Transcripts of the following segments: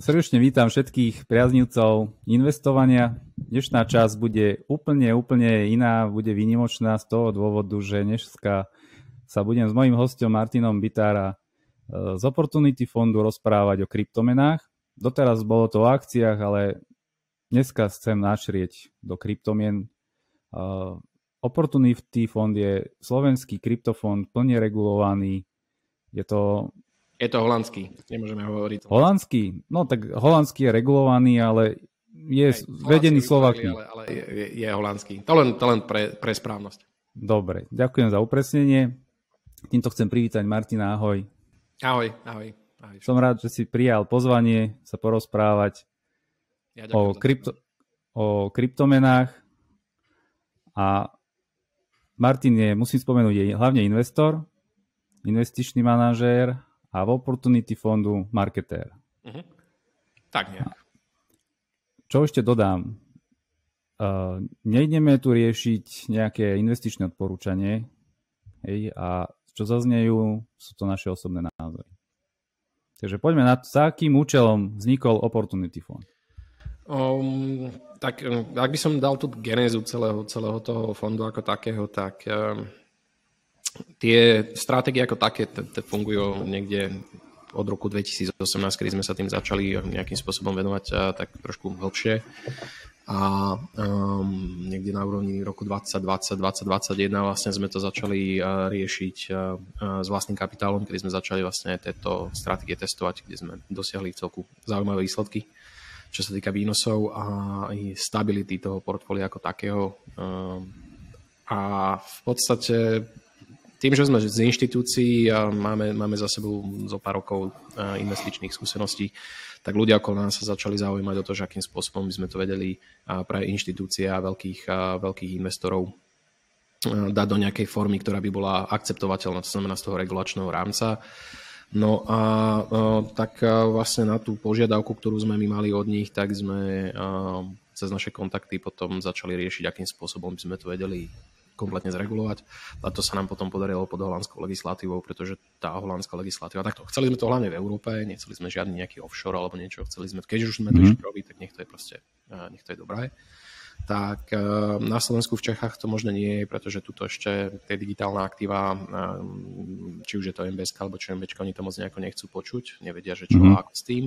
Srdečne vítam všetkých priaznivcov investovania. Dnešná časť bude úplne, úplne iná, bude výnimočná z toho dôvodu, že dneska sa budem s mojím hostom Martinom Bitára e, z Opportunity fondu rozprávať o kryptomenách. Doteraz bolo to o akciách, ale dneska chcem načrieť do kryptomien. E, Opportunity fond je slovenský kryptofond, plne regulovaný. Je to je to holandský, nemôžeme hovoriť. Holandský? No tak holandský je regulovaný, ale je Hej, vedený Slovakmi. Ale, ale je, je, je holandský. To len, to len pre, pre správnosť. Dobre, ďakujem za upresnenie. Týmto chcem privítať Martina, ahoj. Ahoj, ahoj. ahoj. Som rád, že si prijal pozvanie sa porozprávať ja o, krypto, o kryptomenách. A Martin je, musím spomenúť, je hlavne investor, investičný manažér a v Opportunity fondu marketér. Uh-huh. Tak nejak. Čo ešte dodám? Uh, nejdeme tu riešiť nejaké investičné odporúčanie hej, a čo zaznejú, sú to naše osobné názory. Takže poďme na to, za akým účelom vznikol Opportunity Fond. Um, tak um, ak by som dal tú genézu celého, celého toho fondu ako takého, tak um, tie stratégie ako také fungujú niekde od roku 2018, kedy sme sa tým začali nejakým spôsobom venovať tak trošku hlbšie. A um, niekde na úrovni roku 2020, 2021 vlastne sme to začali uh, riešiť uh, s vlastným kapitálom, kedy sme začali vlastne tieto stratégie testovať, kde sme dosiahli celku zaujímavé výsledky, čo sa týka výnosov a aj stability toho portfólia ako takého. Um, a v podstate tým, že sme z inštitúcií a máme, máme za sebou zo pár rokov investičných skúseností, tak ľudia okolo nás sa začali zaujímať o to, že akým spôsobom by sme to vedeli pre inštitúcie a veľkých, a veľkých investorov dať do nejakej formy, ktorá by bola akceptovateľná, to znamená z toho regulačného rámca. No a tak vlastne na tú požiadavku, ktorú sme my mali od nich, tak sme cez naše kontakty potom začali riešiť, akým spôsobom by sme to vedeli kompletne zregulovať. A to sa nám potom podarilo pod holandskou legislatívou, pretože tá holandská legislatíva, takto chceli sme to hlavne v Európe, nechceli sme žiadny nejaký offshore alebo niečo, chceli sme, keď už sme to mm-hmm. robiť, tak nech to je proste, nech to je dobré tak na Slovensku v Čechách to možno nie je, pretože tuto ešte tie digitálne aktíva, či už je to MBS alebo čo MBčka, oni to moc nejako nechcú počuť, nevedia, že čo mm-hmm. ako s tým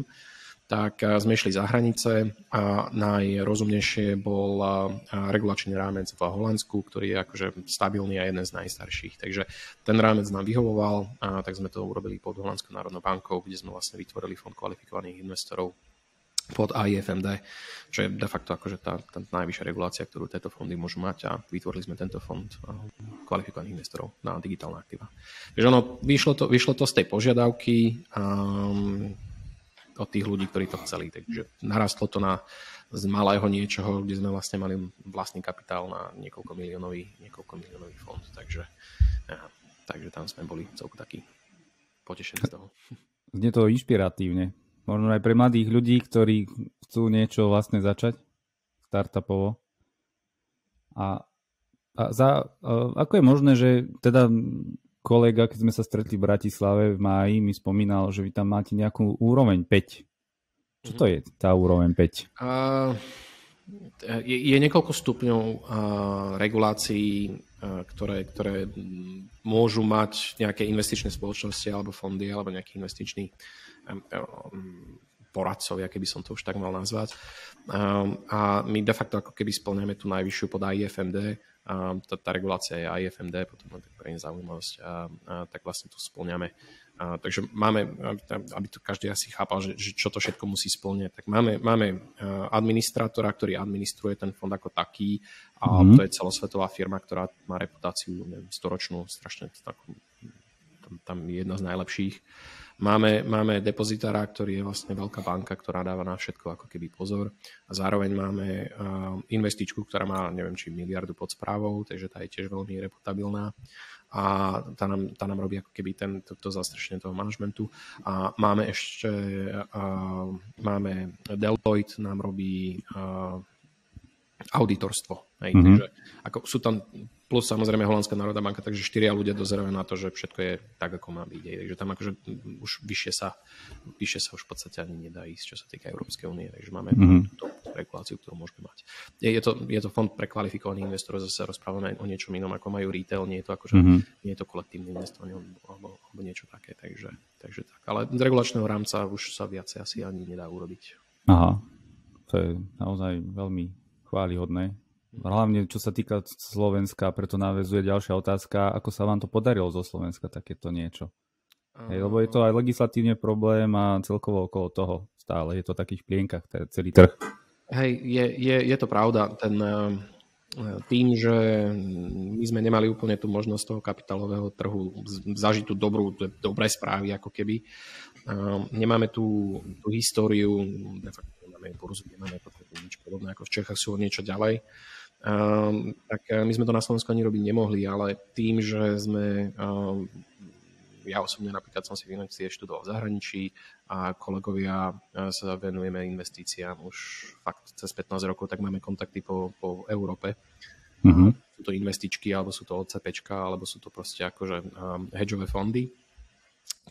tak eh, sme išli za hranice a najrozumnejšie bol eh, regulačný rámec v Holandsku, ktorý je akože stabilný a jeden z najstarších. Takže ten rámec nám vyhovoval, a tak sme to urobili pod Holandskou národnou bankou, kde sme vlastne vytvorili fond kvalifikovaných investorov pod AIFMD, čo je de facto akože tá, tá najvyššia regulácia, ktorú tieto fondy môžu mať a vytvorili sme tento fond eh, kvalifikovaných investorov na digitálne aktíva. Takže ono, vyšlo to, vyšlo to z tej požiadavky, um, od tých ľudí, ktorí to chceli. Takže narastlo to na z malého niečoho, kde sme vlastne mali vlastný kapitál na niekoľko miliónový, niekoľko miliónový fond. Takže, ja, takže tam sme boli celku takí potešení z toho. Znie to inšpiratívne. Možno aj pre mladých ľudí, ktorí chcú niečo vlastne začať startupovo. A, a za, a ako je možné, že teda kolega, keď sme sa stretli v Bratislave v máji, mi spomínal, že vy tam máte nejakú úroveň 5. Čo to je tá úroveň 5? Uh, je, je niekoľko stupňov uh, regulácií, uh, ktoré, ktoré môžu mať nejaké investičné spoločnosti alebo fondy alebo nejaký investičný um, um, poradcovia, keby som to už tak mal nazvať. Um, a my de facto ako keby splňame tú najvyššiu pod IFMD, a tá, tá regulácia je IFMD, potom len tak pre zaujímavosť, a, a, tak vlastne to splňame. A, takže máme, aby to každý asi chápal, že, že čo to všetko musí splňať, tak máme, máme administrátora, ktorý administruje ten fond ako taký a mm-hmm. to je celosvetová firma, ktorá má reputáciu neviem, storočnú, strašne takú, tam, tam je jedna z najlepších. Máme, máme depozitára, ktorý je vlastne veľká banka, ktorá dáva na všetko ako keby pozor. A zároveň máme uh, investičku, ktorá má, neviem, či miliardu pod správou, takže tá je tiež veľmi reputabilná a tá nám, tá nám robí ako keby ten, to, to zastrešenie toho manažmentu. A máme ešte, uh, máme Deloitte, nám robí uh, auditorstvo. Hej, mm-hmm. Takže ako sú tam plus samozrejme Holandská národná banka, takže štyria ľudia dozerajú na to, že všetko je tak, ako má byť. Takže tam akože už vyššie sa, vyššie sa už v podstate ani nedá ísť, čo sa týka Európskej únie. Takže máme mm-hmm. túto reguláciu, ktorú môžeme mať. Je, je, to, je to fond pre kvalifikovaných investorov, zase rozprávame o niečom inom, ako majú retail, nie je to akože, mm-hmm. nie je to kolektívne investovanie alebo, alebo niečo také. Takže, takže tak. Ale z regulačného rámca už sa viacej asi ani nedá urobiť. Aha, to je naozaj veľmi chválihodné. Hlavne čo sa týka Slovenska, preto návezuje ďalšia otázka, ako sa vám to podarilo zo Slovenska takéto niečo? Hej, lebo je to aj legislatívne problém a celkovo okolo toho stále je to takých plienkach celý trh. Hej, je, je, je to pravda. Ten, eh, tým, že my sme nemali úplne tú možnosť toho kapitálového trhu zažiť tú dobrú, dobré správy ako keby. Eh, nemáme tú, tú históriu, de facto nemáme burzu, nemáme nič podobné ako v Čechách sú niečo ďalej. Um, tak eh, my sme to na Slovensku ani robiť nemohli, ale tým, že sme, um, ja osobne napríklad som si financie študoval v zahraničí a kolegovia eh, sa venujeme investíciám už fakt cez 15 rokov, tak máme kontakty po, po Európe. Mm-hmm. Sú to investičky, alebo sú to OCPčka, alebo sú to proste akože um, hedžové fondy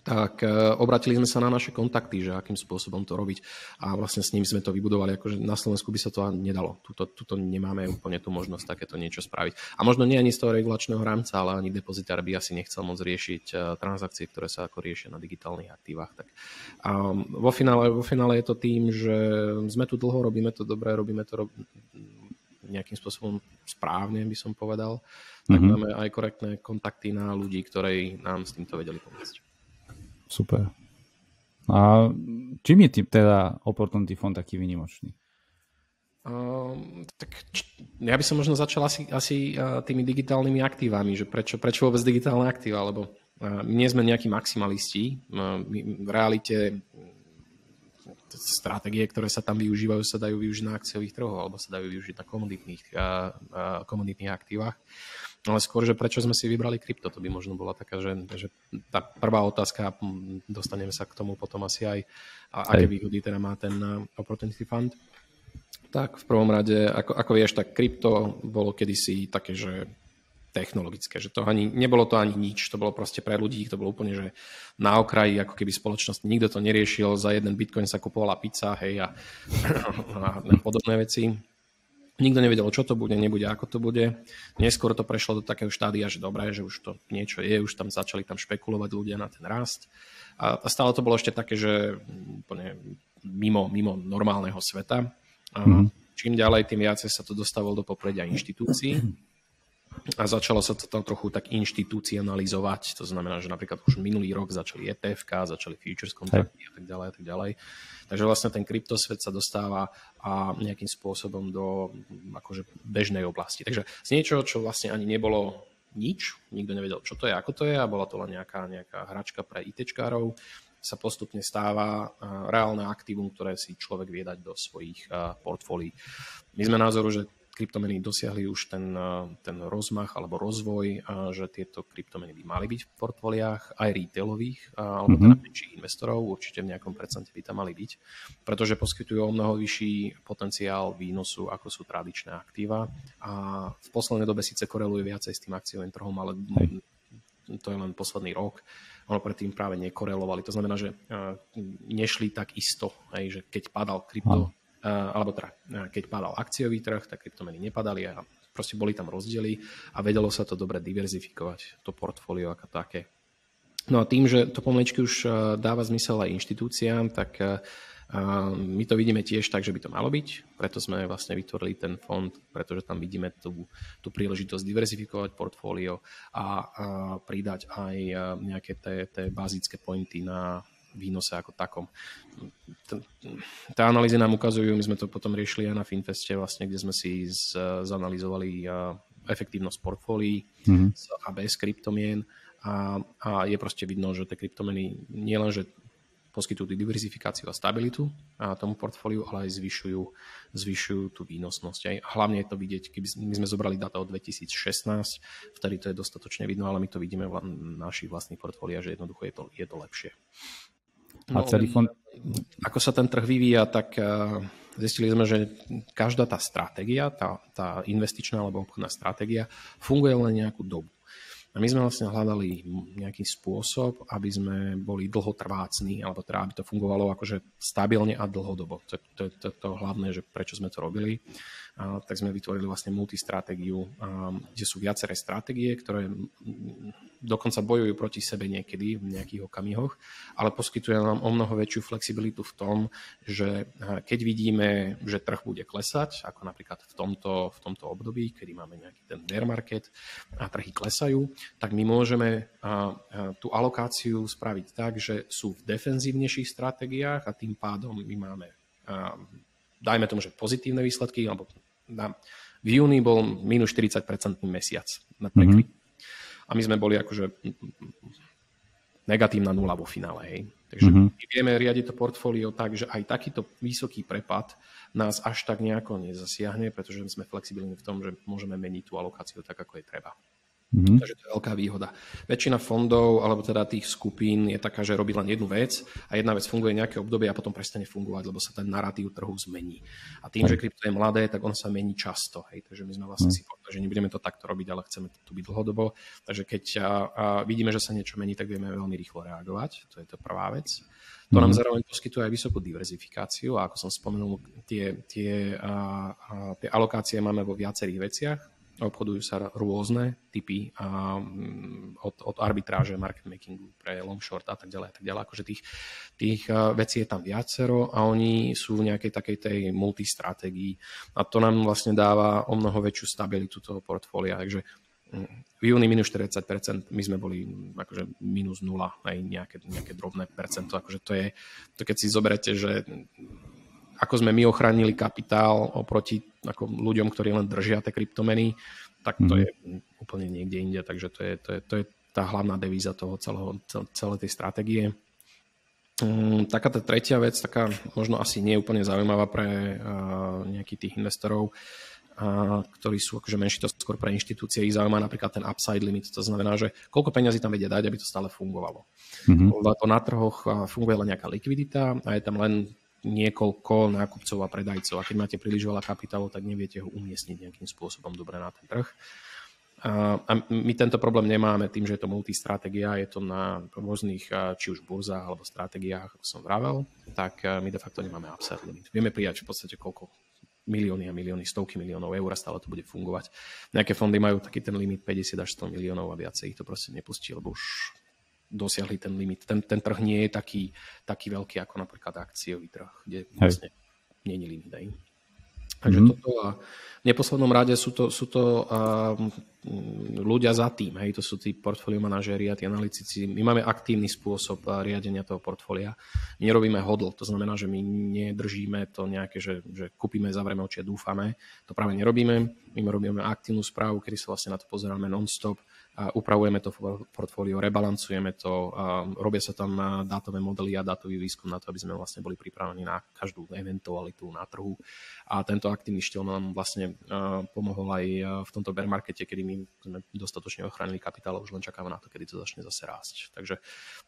tak e, obratili sme sa na naše kontakty, že akým spôsobom to robiť a vlastne s nimi sme to vybudovali, akože na Slovensku by sa to nedalo. Tuto, tuto nemáme úplne tú možnosť takéto niečo spraviť. A možno nie ani z toho regulačného rámca, ale ani depozitár by asi nechcel môcť riešiť e, transakcie, ktoré sa ako riešia na digitálnych aktívach. Tak, a vo, finále, vo finále je to tým, že sme tu dlho, robíme to dobre, robíme to rob... nejakým spôsobom správne, by som povedal. Tak mm-hmm. máme aj korektné kontakty na ľudí, ktorí nám s týmto vedeli pomôcť. Super. A čím je tým teda Opportunity Fond taký vynimočný? Uh, tak ja by som možno začal asi, asi uh, tými digitálnymi aktívami, že prečo, prečo vôbec digitálne aktíva, lebo uh, my nie sme nejakí maximalisti. Uh, my v realite stratégie, ktoré sa tam využívajú, sa dajú využiť na akciových trhoch alebo sa dajú využiť na komunitných, komunitných aktívach. Ale skôr, že prečo sme si vybrali krypto, to by možno bola taká, že, že tá prvá otázka, dostaneme sa k tomu potom asi aj, a aké výhody teda má ten Opportunity Fund. Tak v prvom rade, ako, ako vieš, tak krypto bolo kedysi také, že technologické, že to ani, nebolo to ani nič, to bolo proste pre ľudí, to bolo úplne, že na okraji ako keby spoločnosti, nikto to neriešil, za jeden bitcoin sa kupovala pizza, hej, a, a, a podobné veci. Nikto nevedel, čo to bude, nebude, ako to bude. Neskôr to prešlo do takého štádia, že dobré, že už to niečo je, už tam začali tam špekulovať ľudia na ten rast. A, a stále to bolo ešte také, že úplne mimo, mimo normálneho sveta. A mm-hmm. Čím ďalej, tým viacej sa to dostávalo do popredia inštitúcií a začalo sa to tam trochu tak inštitucionalizovať, to znamená, že napríklad už minulý rok začali ETF, začali futures kontrakty a tak ďalej a tak ďalej. Takže vlastne ten kryptosvet sa dostáva a nejakým spôsobom do akože bežnej oblasti. Takže z niečoho, čo vlastne ani nebolo nič, nikto nevedel, čo to je, ako to je a bola to len nejaká, nejaká hračka pre ITčkárov, sa postupne stáva reálne aktívum, ktoré si človek vie dať do svojich portfólií. My sme názoru, že kryptomeny dosiahli už ten, eh, ten rozmach alebo rozvoj, eh, že tieto kryptomeny by mali byť v portfóliách aj retailových eh, alebo mm-hmm. teda menších investorov, určite v nejakom percente by tam mali byť, pretože poskytujú o mnoho vyšší potenciál výnosu, ako sú tradičné aktíva a v poslednej dobe síce koreluje viacej s tým akciovým trhom, ale Hej. to je len posledný rok ono predtým práve nekorelovali. To znamená, že nešli tak isto, hej, že keď padal krypto, alebo teda keď padal akciový trh, tak kryptomeny nepadali a proste boli tam rozdiely a vedelo sa to dobre diverzifikovať, to portfólio ako také. No a tým, že to pomaličky už eh, dáva zmysel aj inštitúciám, tak my to vidíme tiež tak, že by to malo byť, preto sme vlastne vytvorili ten fond, pretože tam vidíme tú, tú príležitosť diverzifikovať portfólio a, a pridať aj nejaké tie, tie bazické pointy na výnose ako takom. Tá analýzy nám ukazujú, my sme to potom riešili aj na Finfeste, vlastne, kde sme si z, zanalizovali efektívnosť portfólií mm-hmm. a bez kryptomien a, a je proste vidno, že tie kryptomeny nielen, že poskytujú diverzifikáciu a stabilitu a tomu portfóliu, ale aj zvyšujú, zvyšujú tú výnosnosť. Aj hlavne je to vidieť, keby my sme zobrali data od 2016, vtedy to je dostatočne vidno, ale my to vidíme v našich vlastných portfóliách, že jednoducho je to, je to lepšie. A no, celý fond... Ako sa ten trh vyvíja, tak uh, zistili sme, že každá tá stratégia, tá, tá investičná alebo obchodná stratégia funguje len nejakú dobu. A my sme vlastne hľadali nejaký spôsob, aby sme boli dlhotrvácni, alebo teda aby to fungovalo akože stabilne a dlhodobo. To, to, to, to hlavné, že prečo sme to robili tak sme vytvorili vlastne multistratégiu, kde sú viaceré stratégie, ktoré dokonca bojujú proti sebe niekedy v nejakých okamihoch, ale poskytuje nám o mnoho väčšiu flexibilitu v tom, že keď vidíme, že trh bude klesať, ako napríklad v tomto, v tomto období, kedy máme nejaký ten bear market a trhy klesajú, tak my môžeme tú alokáciu spraviť tak, že sú v defenzívnejšých stratégiách a tým pádom my máme dajme tomu, že pozitívne výsledky, alebo na, v júni bol minus 40% mesiac na prekvy. Mm-hmm. A my sme boli akože negatívna nula vo finále. Hej. Takže mm-hmm. my vieme riadiť to portfólio tak, že aj takýto vysoký prepad nás až tak nejako nezasiahne, pretože sme flexibilní v tom, že môžeme meniť tú alokáciu tak, ako je treba. Mm-hmm. Takže to je veľká výhoda. Väčšina fondov, alebo teda tých skupín je taká, že robí len jednu vec a jedna vec funguje nejaké obdobie a potom prestane fungovať, lebo sa ten narratív trhu zmení. A tým, že krypto je mladé, tak on sa mení často. Hej. Takže my sme vlastne mm. si povedali, že nebudeme to takto robiť, ale chceme tu byť dlhodobo. Takže keď a, a vidíme, že sa niečo mení, tak vieme veľmi rýchlo reagovať. To je to prvá vec. To nám mhm. zároveň poskytuje aj vysokú diverzifikáciu a ako som spomenul, tie, tie, a, a, tie alokácie máme vo viacerých veciach obchodujú sa rôzne typy um, od, od arbitráže, market makingu pre long short a tak ďalej a tak ďalej. Akože tých, tých vecí je tam viacero a oni sú v nejakej takej tej multistratégii a to nám vlastne dáva o mnoho väčšiu stabilitu toho portfólia. Takže um, v júni minus 40%, my sme boli akože minus 0, aj nejaké, nejaké drobné percento. Akože to je, to keď si zoberete, že ako sme my ochránili kapitál oproti ako ľuďom, ktorí len držia tie kryptomeny, tak to mm. je úplne niekde inde. Takže to je, to je, to je tá hlavná devíza toho celého, celej tej stratégie. Um, taká tá tretia vec, taká možno asi nie úplne zaujímavá pre uh, nejakých tých investorov, uh, ktorí sú akože menší, to skôr pre inštitúcie, ich zaujíma napríklad ten upside limit, to znamená, že koľko peňazí tam vedia dať, aby to stále fungovalo. Mm-hmm. To na trhoch funguje len nejaká likvidita a je tam len niekoľko nákupcov a predajcov. A keď máte príliš veľa kapitálu, tak neviete ho umiestniť nejakým spôsobom dobre na ten trh. A my tento problém nemáme tým, že je to multistratégia, je to na rôznych, či už burzách alebo stratégiách, ako som vravel, tak my de facto nemáme upside limit. Vieme prijať v podstate koľko milióny a milióny, stovky miliónov eur a stále to bude fungovať. Nejaké fondy majú taký ten limit 50 až 100 miliónov a viacej ich to proste nepustí, lebo už dosiahli ten limit. Ten, ten trh nie je taký, taký veľký ako napríklad akciový trh, kde vlastne nie je limit. Aj. Takže mm-hmm. toto a v neposlednom rade sú to, sú to uh, ľudia za tým, hej, to sú tí portfólio manažéri a tí analytici. My máme aktívny spôsob uh, riadenia toho portfólia. My nerobíme hodl, to znamená, že my nedržíme to nejaké, že, že kúpime, zavrieme oči a dúfame. To práve nerobíme. My robíme aktívnu správu, kedy sa vlastne na to pozeráme non-stop upravujeme to portfólio, rebalancujeme to, robia sa tam dátové modely a dátový výskum na to, aby sme vlastne boli pripravení na každú eventualitu na trhu. A tento aktívny štýl nám vlastne pomohol aj v tomto bear markete, kedy my sme dostatočne ochránili kapitál už len čakáme na to, kedy to začne zase rásť. Takže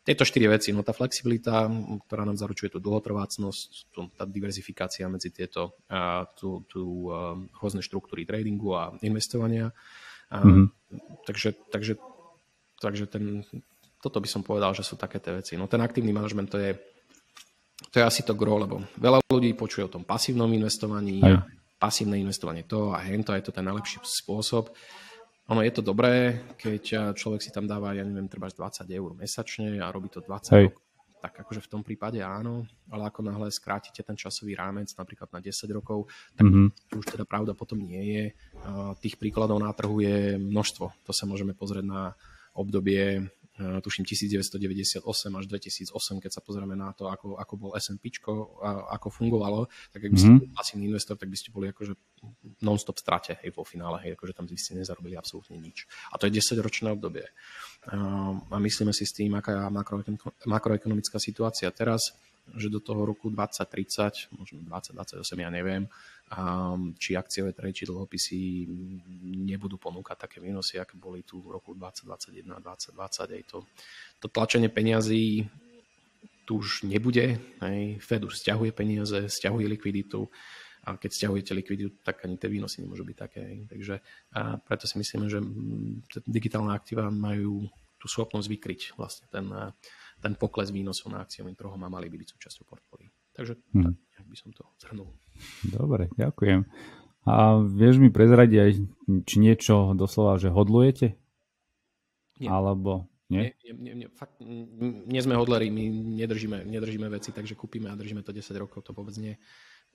tieto štyri veci, no tá flexibilita, ktorá nám zaručuje tú dlhotrvácnosť, tá diverzifikácia medzi tieto tú, tú rôzne štruktúry tradingu a investovania, mm-hmm. takže, takže, takže ten, toto by som povedal, že sú také tie veci. No ten aktívny manažment to je, to je asi to gro, lebo veľa ľudí počuje o tom pasívnom investovaní Aj. pasívne investovanie to a hento je to ten najlepší spôsob. Ono je to dobré, keď človek si tam dáva, ja neviem, treba 20 eur mesačne a robí to 20 Hej. rokov tak akože v tom prípade áno, ale ako náhle skrátite ten časový rámec napríklad na 10 rokov, tak mm-hmm. už teda pravda potom nie je. Tých príkladov na trhu je množstvo. To sa môžeme pozrieť na obdobie tuším 1998 až 2008, keď sa pozrieme na to, ako, ako bol S&P, ako fungovalo, tak ak by ste mm-hmm. boli pasívny investor, tak by ste boli akože non-stop strate hej, vo finále, hej, akože tam by ste nezarobili absolútne nič. A to je 10-ročné obdobie. Uh, a myslíme si s tým, aká je makroekonomická situácia teraz, že do toho roku 2030, možno 2028, ja neviem, či akciové trhy, či dlhopisy nebudú ponúkať také výnosy, aké boli tu v roku 2021, 2020. Aj to, to tlačenie peňazí tu už nebude. Hej. Fed už stiahuje peniaze, stiahuje likviditu a keď stiahujete likviditu, tak ani tie výnosy nemôžu byť také. Hej. Takže a preto si myslíme, že mm, digitálne aktíva majú tú schopnosť vykryť vlastne ten, ten pokles výnosov na akciovým trhom a mali by byť súčasťou portfólií. Takže hmm. tak by som to zhrnul. Dobre, ďakujem. A vieš mi prezradiť aj či niečo doslova, že hodlujete? Nie. Alebo nie? Nie, nie, nie, fakt, nie sme hodleri, my nedržíme, nedržíme veci, takže kúpime a držíme to 10 rokov, to vôbec nie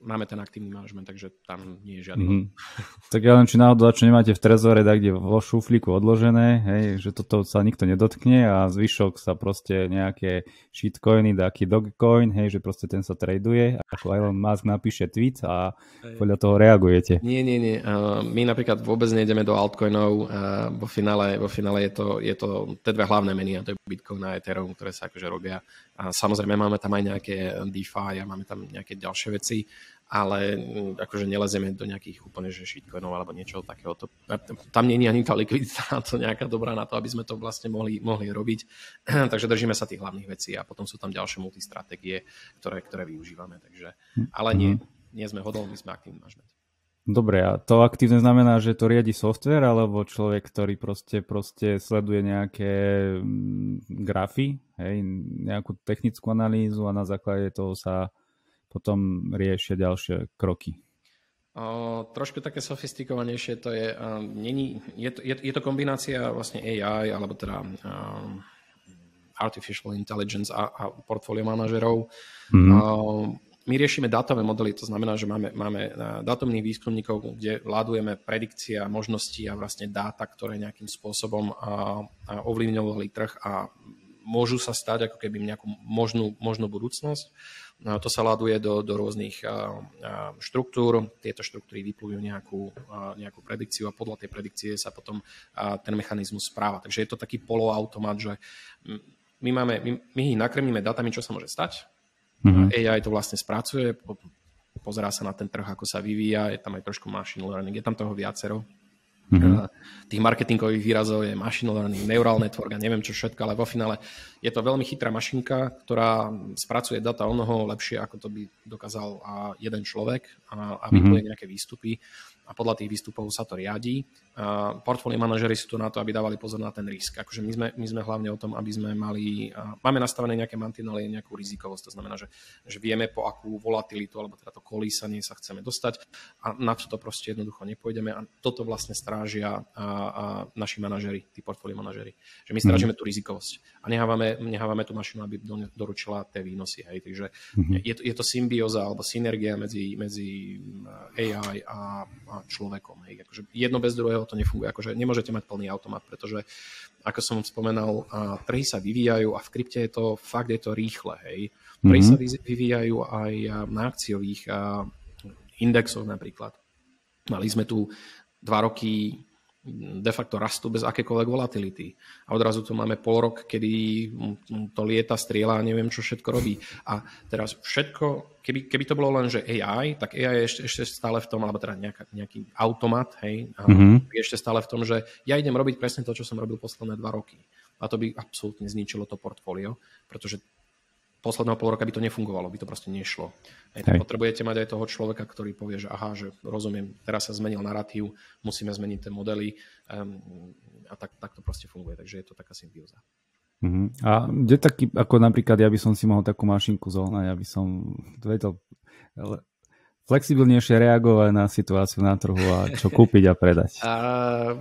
máme ten aktívny manažment, takže tam nie je žiadny. Mm-hmm. tak ja len či náhodou, čo nemáte v trezore, tak kde vo šuflíku odložené, hej, že toto sa nikto nedotkne a zvyšok sa proste nejaké shitcoiny, taký dogcoin, hej, že proste ten sa traduje, ako Elon Musk napíše tweet a hej. podľa toho reagujete. Nie, nie, nie. Uh, my napríklad vôbec nejdeme do altcoinov, uh, vo, finále, vo finále je to, je to tie dve hlavné meny, a to je Bitcoin a Ethereum, ktoré sa akože robia. A samozrejme máme tam aj nejaké DeFi a máme tam nejaké ďalšie veci ale mm, akože nelezieme do nejakých úplne že shitcoinov alebo niečo takého. To, tam nie je ani tá likvidita to nejaká dobrá na to, aby sme to vlastne mohli, mohli robiť. Takže držíme sa tých hlavných vecí a potom sú tam ďalšie multistratégie, ktoré, ktoré využívame. Takže, ale nie, mhm. nie sme hodol, my sme aktívny manažment. Dobre, a to aktívne znamená, že to riadi software, alebo človek, ktorý proste, proste sleduje nejaké mm, grafy, hej, nejakú technickú analýzu a na základe toho sa potom riešia ďalšie kroky? O, trošku také sofistikovanejšie to je, uh, není, je, to, je, je to kombinácia vlastne AI, alebo teda um, artificial intelligence a, a portfólio manažerov. Mm-hmm. Uh, my riešime dátové modely, to znamená, že máme, máme dátomných výskumníkov, kde vládujeme predikcie a možnosti a vlastne dáta, ktoré nejakým spôsobom ovlivňovali trh a môžu sa stať ako keby nejakú možnú, možnú budúcnosť. To sa laduje do, do rôznych štruktúr, tieto štruktúry vyplujú nejakú, nejakú predikciu a podľa tej predikcie sa potom ten mechanizmus správa. Takže je to taký poloautomat, že my, máme, my, my nakrmíme datami, čo sa môže stať. Mm-hmm. AI to vlastne spracuje, pozerá sa na ten trh, ako sa vyvíja, je tam aj trošku machine learning, je tam toho viacero. Mm-hmm. Tých marketingových výrazov je machine learning, neural network a neviem čo všetko, ale vo finále je to veľmi chytrá mašinka, ktorá spracuje data o mnoho lepšie, ako to by dokázal jeden človek a, a vypluje mm-hmm. nejaké výstupy a podľa tých výstupov sa to riadi. A portfólio manažery sú tu na to, aby dávali pozor na ten risk. Akože my sme, my sme hlavne o tom, aby sme mali, máme nastavené nejaké mantinely, nejakú rizikovosť, to znamená, že, že vieme po akú volatilitu alebo teda to kolísanie sa chceme dostať a na to proste jednoducho nepôjdeme a toto vlastne strážia a, a naši manažery, tí portfólio manažery. Že my strážime mm. tú rizikovosť a nehávame, nehávame tú mašinu, aby do, doručila tie výnosy. Hej. Takže mm-hmm. je, to, je to symbióza alebo synergia medzi, medzi AI a, a človekom. Hej. Akože jedno bez druhého to nefunguje. Akože nemôžete mať plný automat, pretože ako som spomenal, a trhy sa vyvíjajú a v krypte je to fakt je to rýchle. Hej. Trhy mm-hmm. sa vyvíjajú aj na akciových indexoch napríklad. Mali sme tu dva roky de facto rastú bez akékoľvek volatility. A odrazu tu máme pol rok, kedy to lieta, strieľa a neviem, čo všetko robí. A teraz všetko, keby, keby to bolo len, že AI, tak AI je ešte, ešte stále v tom, alebo teda nejaká, nejaký automat, hej, a mm-hmm. je ešte stále v tom, že ja idem robiť presne to, čo som robil posledné dva roky. A to by absolútne zničilo to portfólio, pretože posledného pol roka by to nefungovalo, by to proste nešlo. Hej, tak potrebujete mať aj toho človeka, ktorý povie, že aha, že rozumiem, teraz sa zmenil narratív, musíme zmeniť tie modely um, a tak, tak to proste funguje, takže je to taká symbióza. Uh-huh. A kde taký, ako napríklad ja by som si mohol takú mašinku zohnať, ja by som vedel flexibilnejšie reagovať na situáciu na trhu a čo kúpiť a predať? Uh,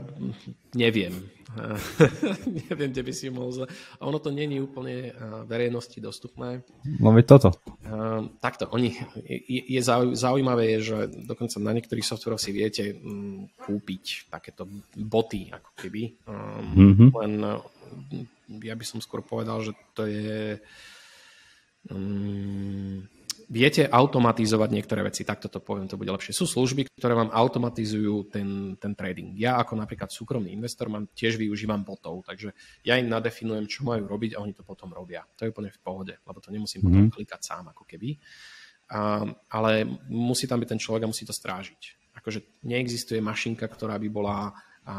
neviem. Neviem, kde by si mohol... Zle... A ono to není úplne verejnosti dostupné. No veď toto. Uh, takto, oni, je, je zaujímavé, je, že dokonca na niektorých softveroch si viete um, kúpiť takéto boty, ako keby. Um, mm-hmm. Len ja by som skôr povedal, že to je... Um, viete automatizovať niektoré veci, takto to poviem, to bude lepšie. Sú služby, ktoré vám automatizujú ten, ten trading. Ja ako napríklad súkromný investor mám, tiež využívam botov, takže ja im nadefinujem, čo majú robiť a oni to potom robia. To je úplne v pohode, lebo to nemusím mm-hmm. potom mhm. klikať sám ako keby. A, ale musí tam byť ten človek a musí to strážiť. Akože neexistuje mašinka, ktorá by bola a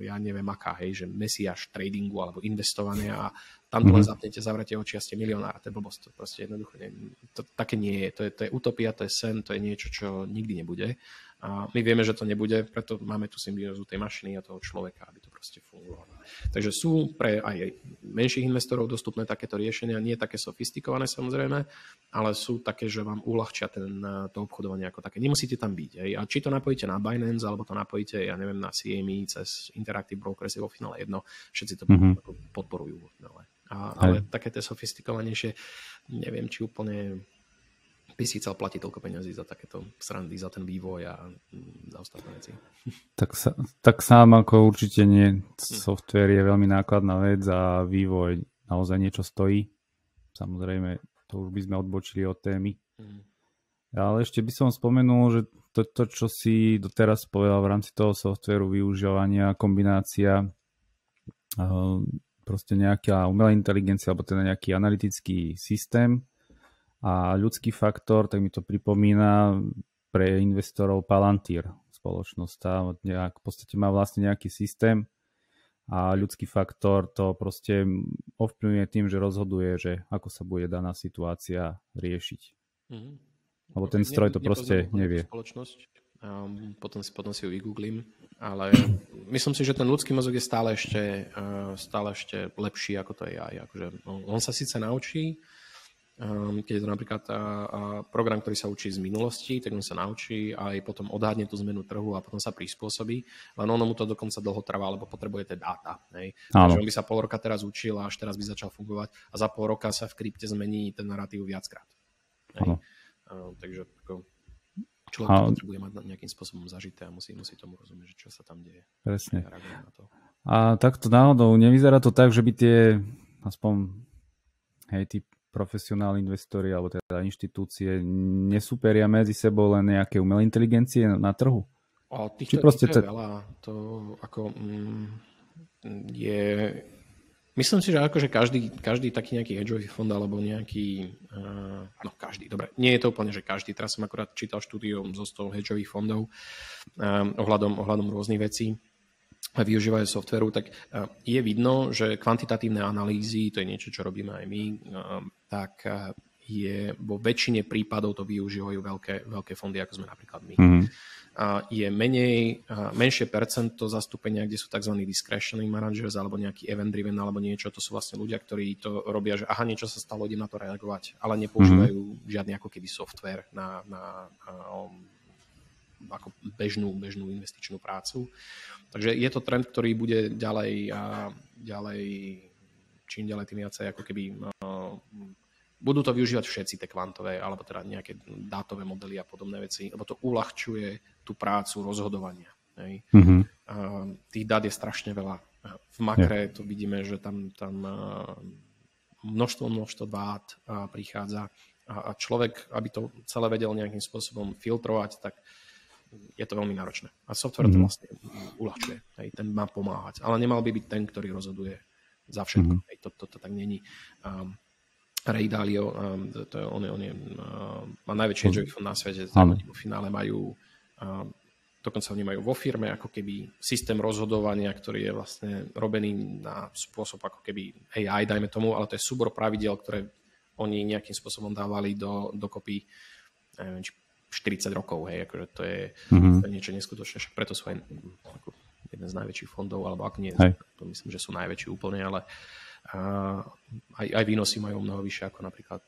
ja neviem aká, hej, že mesiaš tradingu alebo investovania a tam to len mhm. zapnete, zavrete oči a ste milionár, to je blbosť, to proste jednoducho nie, to, také nie je, to je, to je utopia, to je sen, to je niečo, čo nikdy nebude a my vieme, že to nebude, preto máme tu symbiózu tej mašiny a toho človeka, aby to proste fungovalo. Takže sú pre aj menších investorov dostupné takéto riešenia, nie také sofistikované samozrejme, ale sú také, že vám uľahčia ten, to obchodovanie ako také. Nemusíte tam byť. Hej. A či to napojíte na Binance, alebo to napojíte, ja neviem, na CME cez Interactive Brokers je vo finále jedno, všetci to mm-hmm. podporujú finále. A, ale také tie sofistikovanejšie, neviem, či úplne by si chcel platiť toľko peniazí za takéto srandy, za ten vývoj a mm, za ostatné veci. Tak, sa, tak sám ako určite nie. Software je veľmi nákladná vec a vývoj naozaj niečo stojí. Samozrejme, to už by sme odbočili od témy. Mm. Ale ešte by som spomenul, že to, to, čo si doteraz povedal v rámci toho softveru, využívania, kombinácia uh, proste nejaká umelá inteligencia alebo teda nejaký analytický systém, a ľudský faktor, tak mi to pripomína pre investorov Palantir spoločnosť. Tá nejak, v podstate má vlastne nejaký systém a ľudský faktor to proste ovplyvňuje tým, že rozhoduje, že ako sa bude daná situácia riešiť. Mm-hmm. Lebo ten stroj to proste nevie. Spoločnosť. Um, potom, si, potom si ju vygooglím, ale myslím si, že ten ľudský mozog je stále ešte, uh, stále ešte lepší ako to AI. Akože on, on sa síce naučí, Um, keď je to napríklad program, ktorý sa učí z minulosti, tak on sa naučí a aj potom odhadne tú zmenu trhu a potom sa prispôsobí. Len ono mu to dokonca dlho trvá, lebo potrebuje tie dáta. Hej. Takže on by sa pol roka teraz učil a až teraz by začal fungovať a za pol roka sa v krypte zmení ten narratív viackrát. Hej. Uh, takže ako, človek a... potrebuje mať nejakým spôsobom zažité a musí, musí tomu rozumieť, že čo sa tam deje. Presne. Na to. A takto náhodou nevyzerá to tak, že by tie aspoň hej, tí profesionálni investori alebo teda inštitúcie nesúperia medzi sebou len nejaké umelé inteligencie na trhu? O, týchto, Či proste to je veľa. To ako mm, je... Myslím si, že akože každý, každý taký nejaký hedžový fond alebo nejaký... Uh, no každý, dobre. Nie je to úplne, že každý. Teraz som akurát čítal štúdium zo 100 hedžových fondov um, ohľadom, ohľadom rôznych vecí využívajú softveru, tak eh, je vidno, že kvantitatívne analýzy, to je niečo, čo robíme aj my, eh, tak eh, je vo väčšine prípadov to využívajú veľké, veľké fondy, ako sme napríklad my. Mm-hmm. Je menej, menšie percento zastúpenia, kde sú tzv. discretionary managers alebo nejaký event driven alebo niečo. To sú vlastne ľudia, ktorí to robia, že aha, niečo sa stalo, idem na to reagovať, ale nepoužívajú mm-hmm. žiadny ako keby software na, na, na ako bežnú, bežnú investičnú prácu. Takže je to trend, ktorý bude ďalej a ďalej, čím ďalej tým viacej, ako keby budú to využívať všetci tie kvantové, alebo teda nejaké dátové modely a podobné veci, lebo to uľahčuje tú prácu rozhodovania. Hej. Mm-hmm. Uh, tých dát je strašne veľa. V makre yeah. to vidíme, že tam, tam uh, množstvo, množstvo dát uh, prichádza a, a človek, aby to celé vedel nejakým spôsobom filtrovať, tak je to veľmi náročné. A software mm-hmm. to mhm. vlastne uľahčuje. Hej, ten má pomáhať. Ale nemal by byť ten, ktorý rozhoduje za všetko. Mm-hmm. Hej, to, to, to tak není. Um, Ray Dalio, um, to je, on je, on je uh, má najväčší hedge fond na svete. Oni vo finále majú um, dokonca oni majú vo firme ako keby systém rozhodovania, ktorý je vlastne robený na spôsob ako keby AI, dajme tomu, ale to je súbor pravidel, ktoré oni nejakým spôsobom dávali do, dokopy neviem, či 40 rokov, hej, akože to je, mm-hmm. to je niečo neskutočné, však preto sú aj ako jeden z najväčších fondov, alebo ak nie, hej. to myslím, že sú najväčší úplne, ale uh, aj, aj výnosy majú mnoho vyššie ako napríklad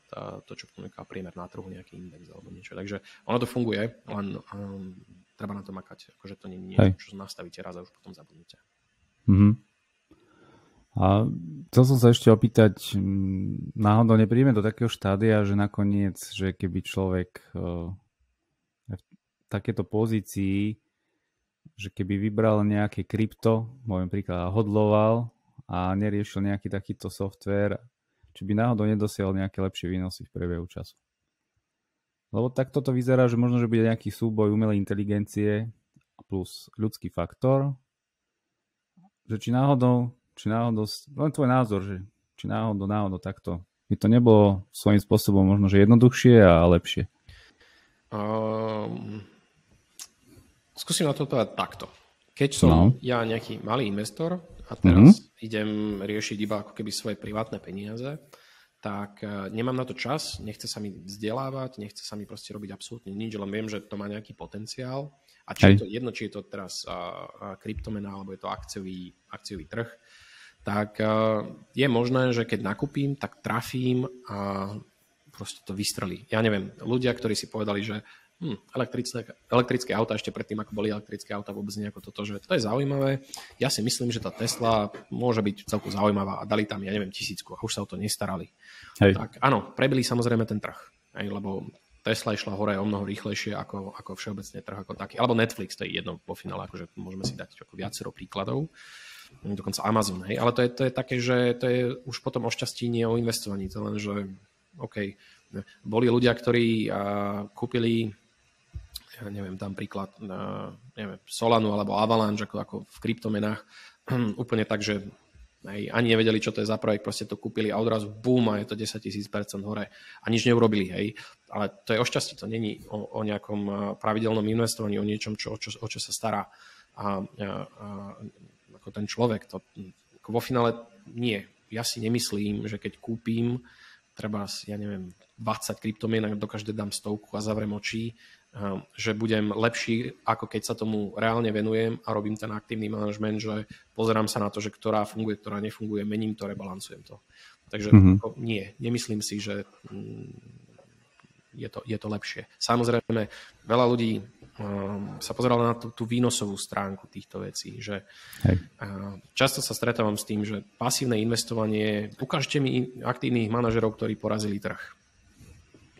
to, čo ponúka priemer na trhu, nejaký index alebo niečo. Takže ono to funguje, len um, treba na to makať, akože to nie je niečo, čo nastavíte raz a už potom zabudnete. Mm-hmm. A chcel som sa ešte opýtať, náhodou nepríjme do takého štádia, že nakoniec, že keby človek uh, takéto pozícii, že keby vybral nejaké krypto, môžem príklad, hodloval a neriešil nejaký takýto software, či by náhodou nedosiahol nejaké lepšie výnosy v priebehu času. Lebo takto to vyzerá, že možno, že bude nejaký súboj umelej inteligencie plus ľudský faktor, že či náhodou, či náhodou, len tvoj názor, že či náhodou, náhodou takto by to nebolo svojím spôsobom možno, že jednoduchšie a lepšie. Um, Skúsim na to povedať takto. Keď som no. ja nejaký malý investor a teraz mm-hmm. Idem riešiť iba ako keby svoje privátne peniaze, tak e, nemám na to čas, nechce sa mi vzdelávať, nechce sa mi proste robiť absolútne nič, len viem, že to má nejaký potenciál. A či Hej. je to jedno, či je to teraz kryptomena, alebo je to akciový, akciový trh, tak uh, je možné, že keď nakúpim, tak trafím a proste to vystrelí. Ja neviem, ľudia, ktorí si povedali, že hm, elektrické, elektrické auta ešte predtým, ako boli elektrické auta, vôbec nejako toto, že to je zaujímavé. Ja si myslím, že tá Tesla môže byť celku zaujímavá a dali tam, ja neviem, tisícku a už sa o to nestarali. Hej. Tak áno, prebili samozrejme ten trh, aj, lebo Tesla išla hore o mnoho rýchlejšie ako, ako všeobecne trh ako taký. Alebo Netflix, to je jedno po finále, akože môžeme si dať ako viacero príkladov. Dokonca Amazon, hej. Ale to je, to je také, že to je už potom o šťastí, nie o investovaní. To len, že OK, boli ľudia, ktorí a, kúpili ja neviem, tam príklad na neviem, Solanu alebo Avalanche ako, ako v kryptomenách, úplne tak, že aj, ani nevedeli, čo to je za projekt, proste to kúpili a odrazu bum a je to 10 tisíc percent hore a nič neurobili, hej. Ale to je o šťastí, to není o, o nejakom pravidelnom investovaní, o niečom, čo, o, čo, o čo sa stará a, a, a ako ten človek. To, ako vo finále nie. Ja si nemyslím, že keď kúpim treba, ja neviem, 20 kryptomien do každej dám stovku a zavrem oči že budem lepší, ako keď sa tomu reálne venujem a robím ten aktívny manažment, že pozerám sa na to, že ktorá funguje, ktorá nefunguje, mením to, rebalancujem to. Takže mm-hmm. nie, nemyslím si, že mm, je to, je to lepšie. Samozrejme, veľa ľudí um, sa pozeralo na tú, tú výnosovú stránku týchto vecí, že Hej. Uh, často sa stretávam s tým, že pasívne investovanie, ukážte mi aktívnych manažerov, ktorí porazili trh.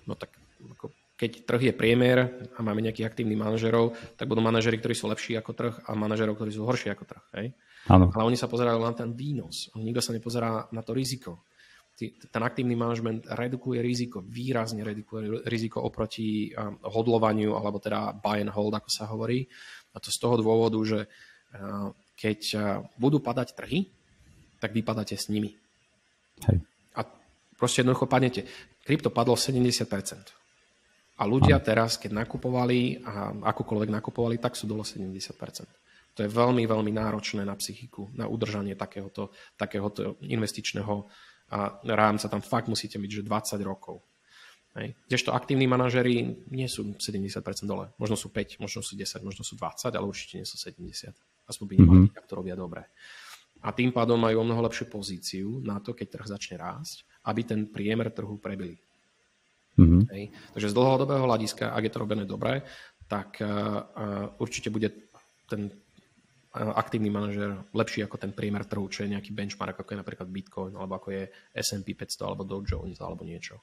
No tak ako keď trh je priemer a máme nejakých aktívnych manažerov, tak budú manažery, ktorí sú lepší ako trh a manažerov, ktorí sú horší ako trh. Hej? Áno. Ale oni sa pozerajú na ten výnos. Nikto sa nepozerá na to riziko. Ten aktívny manažment redukuje riziko, výrazne redukuje riziko oproti hodlovaniu, alebo teda buy and hold, ako sa hovorí. A to z toho dôvodu, že keď budú padať trhy, tak vypadáte s nimi. Hej. A proste jednoducho padnete. Krypto padlo 70%. A ľudia teraz, keď nakupovali a akokoľvek nakupovali, tak sú dole 70%. To je veľmi, veľmi náročné na psychiku, na udržanie takéhoto, takéhoto investičného a rámca. Tam fakt musíte byť, že 20 rokov. Hej. Kdežto aktívni manažeri nie sú 70% dole. Možno sú 5, možno sú 10, možno sú 20, ale určite nie sú 70. Aspoň by nemali, mm-hmm. to robia dobre. A tým pádom majú o mnoho lepšiu pozíciu na to, keď trh začne rásť, aby ten priemer trhu prebili. Mm-hmm. Hej. Takže z dlhodobého hľadiska, ak je to robené dobre, tak uh, určite bude ten aktívny manažer lepší ako ten priemer trhu, čo je nejaký benchmark, ako je napríklad Bitcoin, alebo ako je S&P 500, alebo Dow Jones, alebo niečo.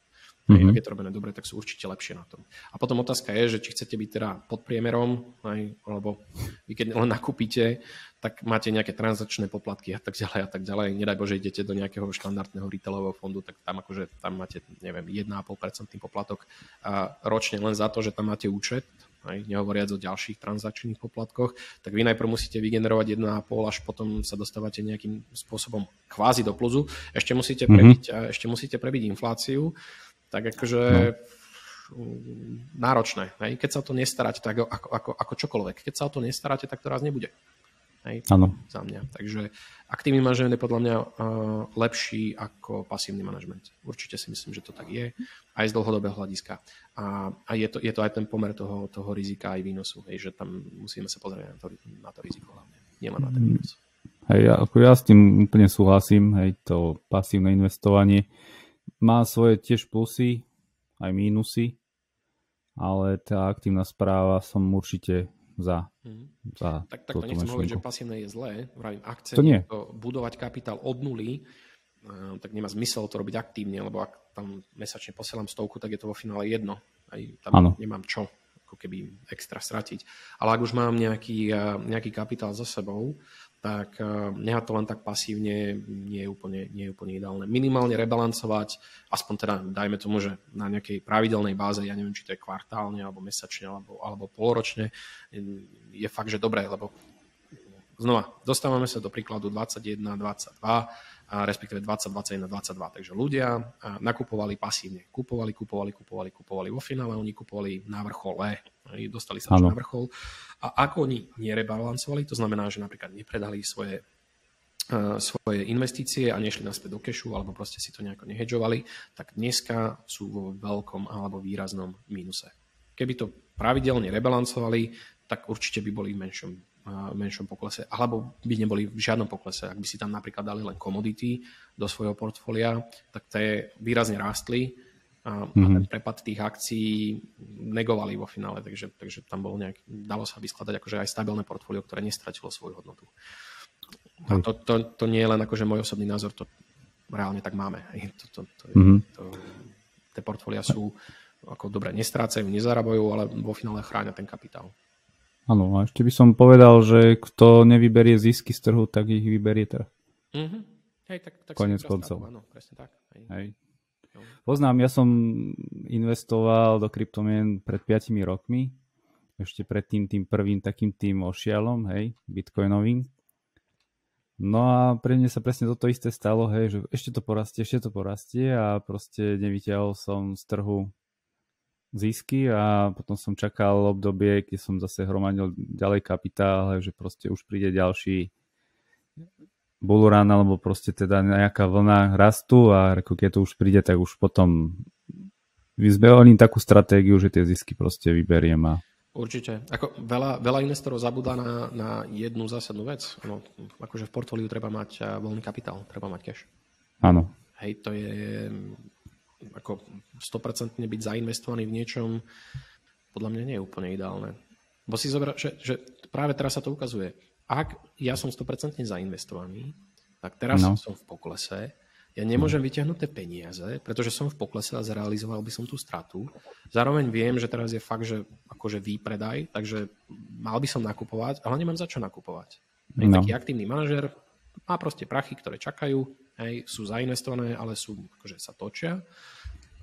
Mm-hmm. Ak je to robené dobre, tak sú určite lepšie na tom. A potom otázka je, že či chcete byť teda pod priemerom, aj, alebo vy keď len nakúpite, tak máte nejaké transakčné poplatky a tak ďalej a tak ďalej. Nedaj Bože, idete do nejakého štandardného retailového fondu, tak tam akože tam máte, neviem, 1,5% poplatok a ročne len za to, že tam máte účet, aj nehovoriac o ďalších transakčných poplatkoch, tak vy najprv musíte vygenerovať 1,5, až potom sa dostávate nejakým spôsobom kvázi do pluzu. Ešte musíte prebiť, mm-hmm. ešte musíte prebiť infláciu tak akože no. náročné. Hej? Keď sa o to nestaráte, tak ako, ako, ako čokoľvek. Keď sa o to nestaráte, tak to raz nebude. Hej? Ano. Za mňa. Takže aktívny manažment je podľa mňa uh, lepší ako pasívny manažment. Určite si myslím, že to tak je. Aj z dlhodobého hľadiska. A, a je, to, je to aj ten pomer toho, toho rizika aj výnosu. Hej? Že tam musíme sa pozrieť na to, na to riziko hlavne. Nielen na ten výnos. Hej, ja, ako ja s tým úplne súhlasím, hej, to pasívne investovanie má svoje tiež plusy, aj mínusy, ale tá aktívna správa som určite za. Mm. Za tak, tak to nechcem hovoriť, že pasívne je zlé. Vravím, ak chcem to nie. budovať kapitál od nuly, eh, tak nemá zmysel to robiť aktívne, lebo ak tam mesačne posielam stovku, tak je to vo finále jedno. Aj tam ano. nemám čo ako keby extra stratiť. Ale ak už mám nejaký, eh, nejaký kapitál za sebou, tak eh, nehať to len tak pasívne nie je úplne, nie je úplne ideálne. Minimálne rebalancovať, aspoň teda dajme tomu, že na nejakej pravidelnej báze, ja neviem, či to je kvartálne, alebo mesačne, alebo, alebo poloročne, je fakt, že dobré, lebo znova, dostávame sa do príkladu 21, 22, a respektíve 20, 21, 22. Takže ľudia nakupovali pasívne. Kupovali, kupovali, kupovali, kupovali. Vo finále oni kupovali na vrchole. Dostali sa na vrchol. A ako oni nerebalancovali, to znamená, že napríklad nepredali svoje svoje investície a nešli naspäť do kešu alebo proste si to nejako nehedžovali, tak dneska sú vo veľkom alebo výraznom mínuse. Keby to pravidelne rebalancovali, tak určite by boli v menšom, menšom poklese, alebo by neboli v žiadnom poklese. Ak by si tam napríklad dali len komodity do svojho portfólia, tak tie výrazne rástli a, mm-hmm. a ten prepad tých akcií negovali vo finále, takže, takže tam bolo nejak, dalo sa vyskladať akože aj stabilné portfólio, ktoré nestratilo svoju hodnotu. A to, to, to nie je len akože môj osobný názor, to reálne tak máme. To, to, to, mm-hmm. to, tie portfólia sú ako dobre, nestrácajú, nezarabujú, ale vo finále chráňa ten kapitál. Áno, a ešte by som povedal, že kto nevyberie zisky z trhu, tak ich vyberie trh. Mm-hmm. Hej, tak, tak Konec koncov. Áno, presne tak. Hej. Hej. No. Poznám, ja som investoval do kryptomien pred 5 rokmi, ešte pred tým, tým prvým takým tým ošialom, hej, bitcoinovým. No a pre mňa sa presne toto isté stalo, hej, že ešte to porastie, ešte to porastie a proste nevyťahol som z trhu zisky a potom som čakal obdobie, keď som zase hromadil ďalej kapitál, že proste už príde ďalší bullrun alebo proste teda nejaká vlna rastu a keď to už príde, tak už potom vyzbeholím takú stratégiu, že tie zisky proste vyberiem a Určite. Ako veľa, veľa investorov zabúda na, na jednu zásadnú vec. No, akože v portfóliu treba mať voľný kapitál, treba mať cash. Áno. Hej, to je ako 100% byť zainvestovaný v niečom, podľa mňa nie je úplne ideálne. Bo si zober, že, že práve teraz sa to ukazuje. Ak ja som 100% zainvestovaný, tak teraz no. som v poklese, ja nemôžem vyťahnuť tie peniaze, pretože som v poklese a zrealizoval by som tú stratu. Zároveň viem, že teraz je fakt, že akože výpredaj, takže mal by som nakupovať, ale nemám za čo nakupovať. No. Taký aktívny manažer má proste prachy, ktoré čakajú, hej, sú zainvestované, ale sú, akože sa točia.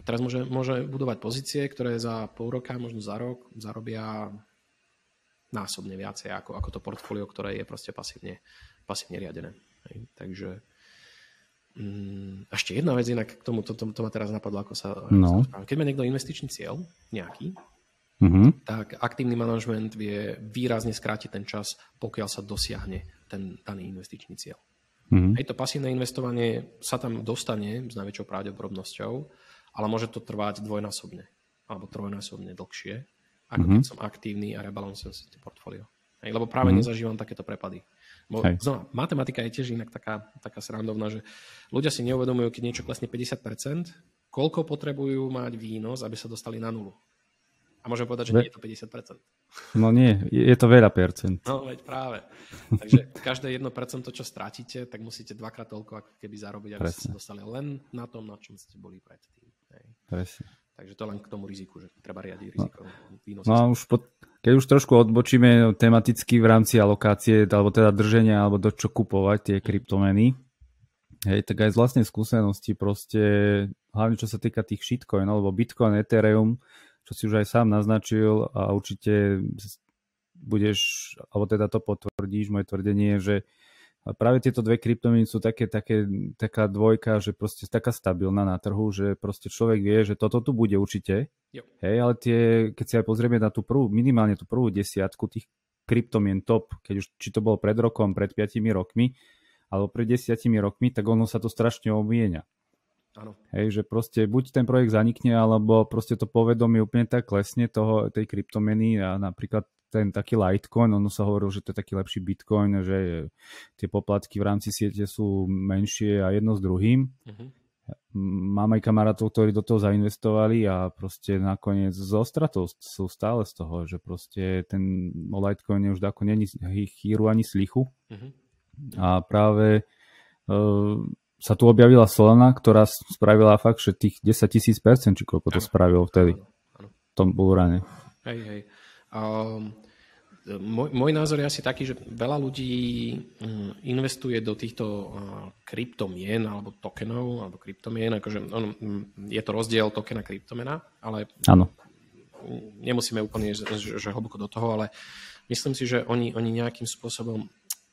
Teraz môže, môže budovať pozície, ktoré za pol roka, možno za rok zarobia násobne viacej ako, ako to portfólio, ktoré je proste pasívne, pasívne riadené. Hej. Takže Mm, ešte jedna vec inak k tomu, to, to, to ma teraz napadlo, ako sa... No. Keď má niekto investičný cieľ, nejaký, mm-hmm. tak aktívny manažment vie výrazne skrátiť ten čas, pokiaľ sa dosiahne ten daný investičný cieľ. Mm-hmm. Aj to pasívne investovanie sa tam dostane s najväčšou pravdepodobnosťou, ale môže to trvať dvojnásobne alebo trojnásobne dlhšie, ako mm-hmm. keď som aktívny a rebalancujem si portfólio. Lebo práve mm-hmm. nezažívam takéto prepady. Bo, znova, matematika je tiež inak taká, taká srandovná, že ľudia si neuvedomujú, keď niečo klesne 50%, koľko potrebujú mať výnos, aby sa dostali na nulu. A môžem povedať, že Ve... nie je to 50%. No nie, je to veľa percent. No veď práve. Takže každé 1% čo stratíte, tak musíte dvakrát toľko ako keby zarobiť, aby Presne. ste sa dostali len na tom, na čom ste boli predtým. Hej. Presne. Takže to len k tomu riziku, že treba riadiť riziko. No, no a už po, keď už trošku odbočíme tematicky v rámci alokácie, alebo teda drženia, alebo do čo kupovať tie kryptomeny, hej, tak aj z vlastnej skúsenosti proste, hlavne čo sa týka tých shitcoinov, alebo Bitcoin, Ethereum, čo si už aj sám naznačil a určite budeš, alebo teda to potvrdíš, moje tvrdenie, že práve tieto dve kryptomeny sú také, také, taká dvojka, že proste taká stabilná na trhu, že proste človek vie, že toto tu bude určite. Jo. Hej, ale tie, keď si aj pozrieme na tú prvú, minimálne tú prvú desiatku tých kryptomien top, keď už, či to bolo pred rokom, pred 5 rokmi, alebo pred desiatimi rokmi, tak ono sa to strašne obmienia. Áno. Hej, že proste buď ten projekt zanikne, alebo proste to povedomie úplne tak klesne toho, tej kryptomeny a napríklad ten taký Litecoin, ono sa hovorilo, že to je taký lepší Bitcoin, že tie poplatky v rámci siete sú menšie a jedno s druhým. Uh-huh. Mám aj kamarátov, ktorí do toho zainvestovali a proste nakoniec zo stratou sú stále z toho, že proste ten Litecoin už ako není chýru ani slichu. Uh-huh. A práve uh, sa tu objavila Solana, ktorá spravila fakt, že tých 10 tisíc percent, či koľko to spravilo vtedy, v tom búrane. Hej, hej. Um, môj, môj názor je asi taký, že veľa ľudí mm, investuje do týchto uh, kryptomien alebo tokenov alebo kryptomien, akože on, mm, je to rozdiel tokena kryptomena, ale ano. nemusíme úplne že, že hlboko do toho, ale myslím si, že oni, oni nejakým spôsobom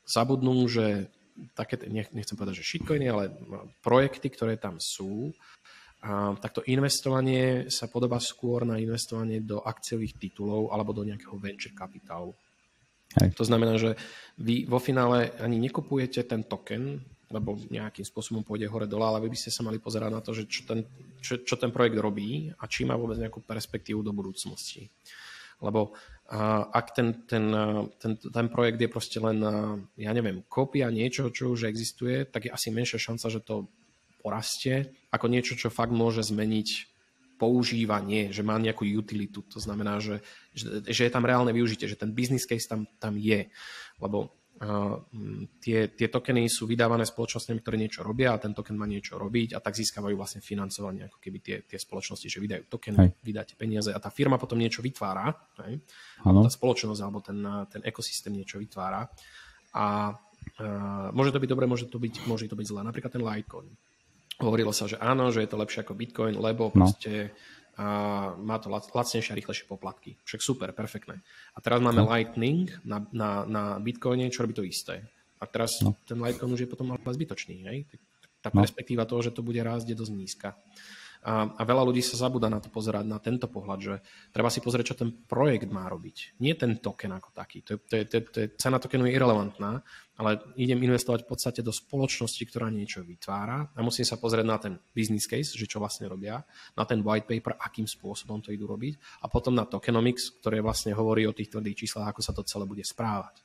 zabudnú, že také, nechcem povedať, že shitcoiny, ale projekty, ktoré tam sú, a takto investovanie sa podobá skôr na investovanie do akciových titulov alebo do nejakého venture kapitálu. Hej. To znamená, že vy vo finále ani nekupujete ten token, lebo nejakým spôsobom pôjde hore-dole, ale vy by ste sa mali pozerať na to, že čo ten, čo, čo ten projekt robí a či má vôbec nejakú perspektívu do budúcnosti. Lebo ak ten, ten, ten, ten projekt je proste len, ja neviem, kópia niečo, čo už existuje, tak je asi menšia šanca, že to porastie, ako niečo, čo fakt môže zmeniť používanie, že má nejakú utilitu. To znamená, že, že, že je tam reálne využitie, že ten business case tam, tam je. Lebo tie, tie tokeny sú vydávané spoločnosťami, ktoré niečo robia a ten token má niečo robiť a tak získavajú vlastne financovanie, ako keby tie, tie spoločnosti, že vydajú token, hej. vydáte peniaze a tá firma potom niečo vytvára, hej? tá spoločnosť alebo ten, ten ekosystém niečo vytvára a uh, môže to byť dobre, môže to byť, môže to byť zlé. Napríklad ten Litecoin Hovorilo sa, že áno, že je to lepšie ako Bitcoin, lebo no. proste a má to lac, lacnejšie a rýchlejšie poplatky. Však super, perfektné. A teraz máme no. Lightning na, na, na Bitcoine, čo robí to isté. A teraz no. ten Litecoin už je potom ale zbytočný. Hej? Tá no. perspektíva toho, že to bude rásť, je dosť nízka. A, a veľa ľudí sa zabúda na to pozerať, na tento pohľad, že treba si pozrieť, čo ten projekt má robiť. Nie ten token ako taký. To je, to je, to je, to je, cena tokenu je irrelevantná, ale idem investovať v podstate do spoločnosti, ktorá niečo vytvára a musím sa pozrieť na ten business case, že čo vlastne robia, na ten white paper, akým spôsobom to idú robiť a potom na tokenomics, ktoré vlastne hovorí o tých tvrdých číslach, ako sa to celé bude správať.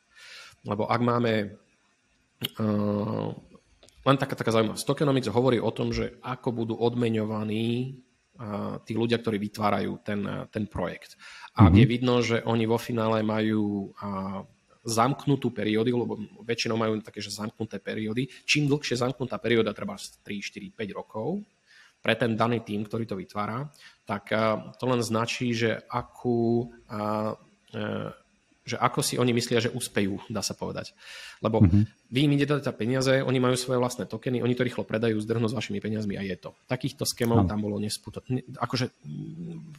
Lebo ak máme uh, len taká, taká zaujímavosť. Tokenomics hovorí o tom, že ako budú odmeňovaní tí ľudia, ktorí vytvárajú ten, ten projekt. A mm-hmm. je vidno, že oni vo finále majú zamknutú periódy, lebo väčšinou majú také, že zamknuté periódy. Čím dlhšie zamknutá perióda, treba 3, 4, 5 rokov, pre ten daný tým, ktorý to vytvára, tak to len značí, že akú že ako si oni myslia, že úspejú, dá sa povedať. Lebo mm-hmm. vy im idete dať peniaze, oni majú svoje vlastné tokeny, oni to rýchlo predajú, zdrhnú s vašimi peniazmi a je to. Takýchto skémov no. tam bolo nesputo, ne, akože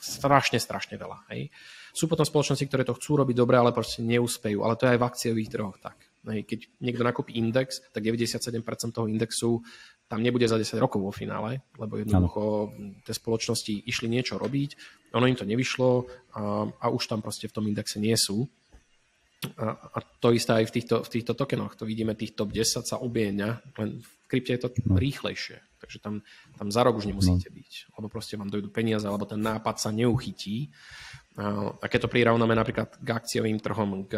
strašne, strašne veľa. Hej. Sú potom spoločnosti, ktoré to chcú robiť dobre, ale proste neúspejú. Ale to je aj v akciových trhoch tak. Hej. Keď niekto nakúpi index, tak 97% toho indexu tam nebude za 10 rokov vo finále, lebo jednoducho tie spoločnosti išli niečo robiť, ono im to nevyšlo a, a už tam proste v tom indexe nie sú. A, a to isté aj v týchto, v týchto tokenoch. To vidíme, tých top 10 sa obieňa, len v krypte je to no. rýchlejšie. Takže tam, tam za rok už nemusíte no. byť, lebo proste vám dojdu peniaze, alebo ten nápad sa neuchytí. A keď to prirovnáme napríklad k akciovým trhom, k,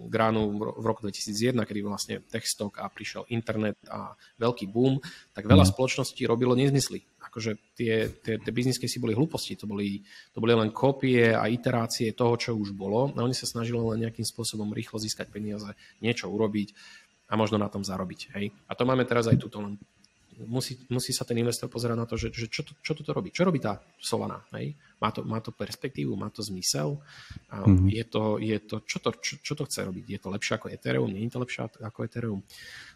k ránu v roku 2001, kedy vlastne techstock a prišiel internet a veľký boom, tak veľa mm. spoločností robilo nezmysly akože tie, tie, tie business case boli hlúposti, to boli, to boli len kópie a iterácie toho, čo už bolo a oni sa snažili len nejakým spôsobom rýchlo získať peniaze, niečo urobiť a možno na tom zarobiť. Hej? A to máme teraz aj tuto, len musí, musí sa ten investor pozerať na to, že, že čo, to, čo to robí, čo robí tá Solana. Hej? Má, to, má to perspektívu, má to zmysel, mm-hmm. je to, je to, čo, to čo, čo to chce robiť, je to lepšie ako Ethereum, nie je to lepšie ako Ethereum.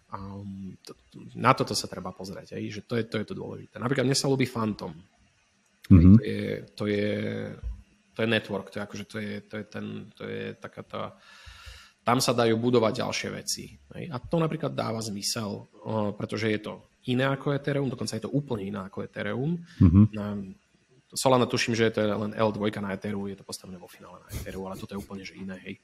Um, to, na toto sa treba pozrieť, aj, že to je, to je to dôležité. Napríklad mne sa ľúbi Phantom. Mm-hmm. To, je, to, je, to je network, to je, akože to je, to je, ten, to je taká tá, tam sa dajú budovať ďalšie veci. Hej. A to napríklad dáva zmysel, pretože je to iné ako Ethereum, dokonca je to úplne iné ako Ethereum. Mm-hmm. Solana tuším, že je to len L2 na Etheru, je to postavené vo finále na Etheru, ale toto je úplne že iné. Hej.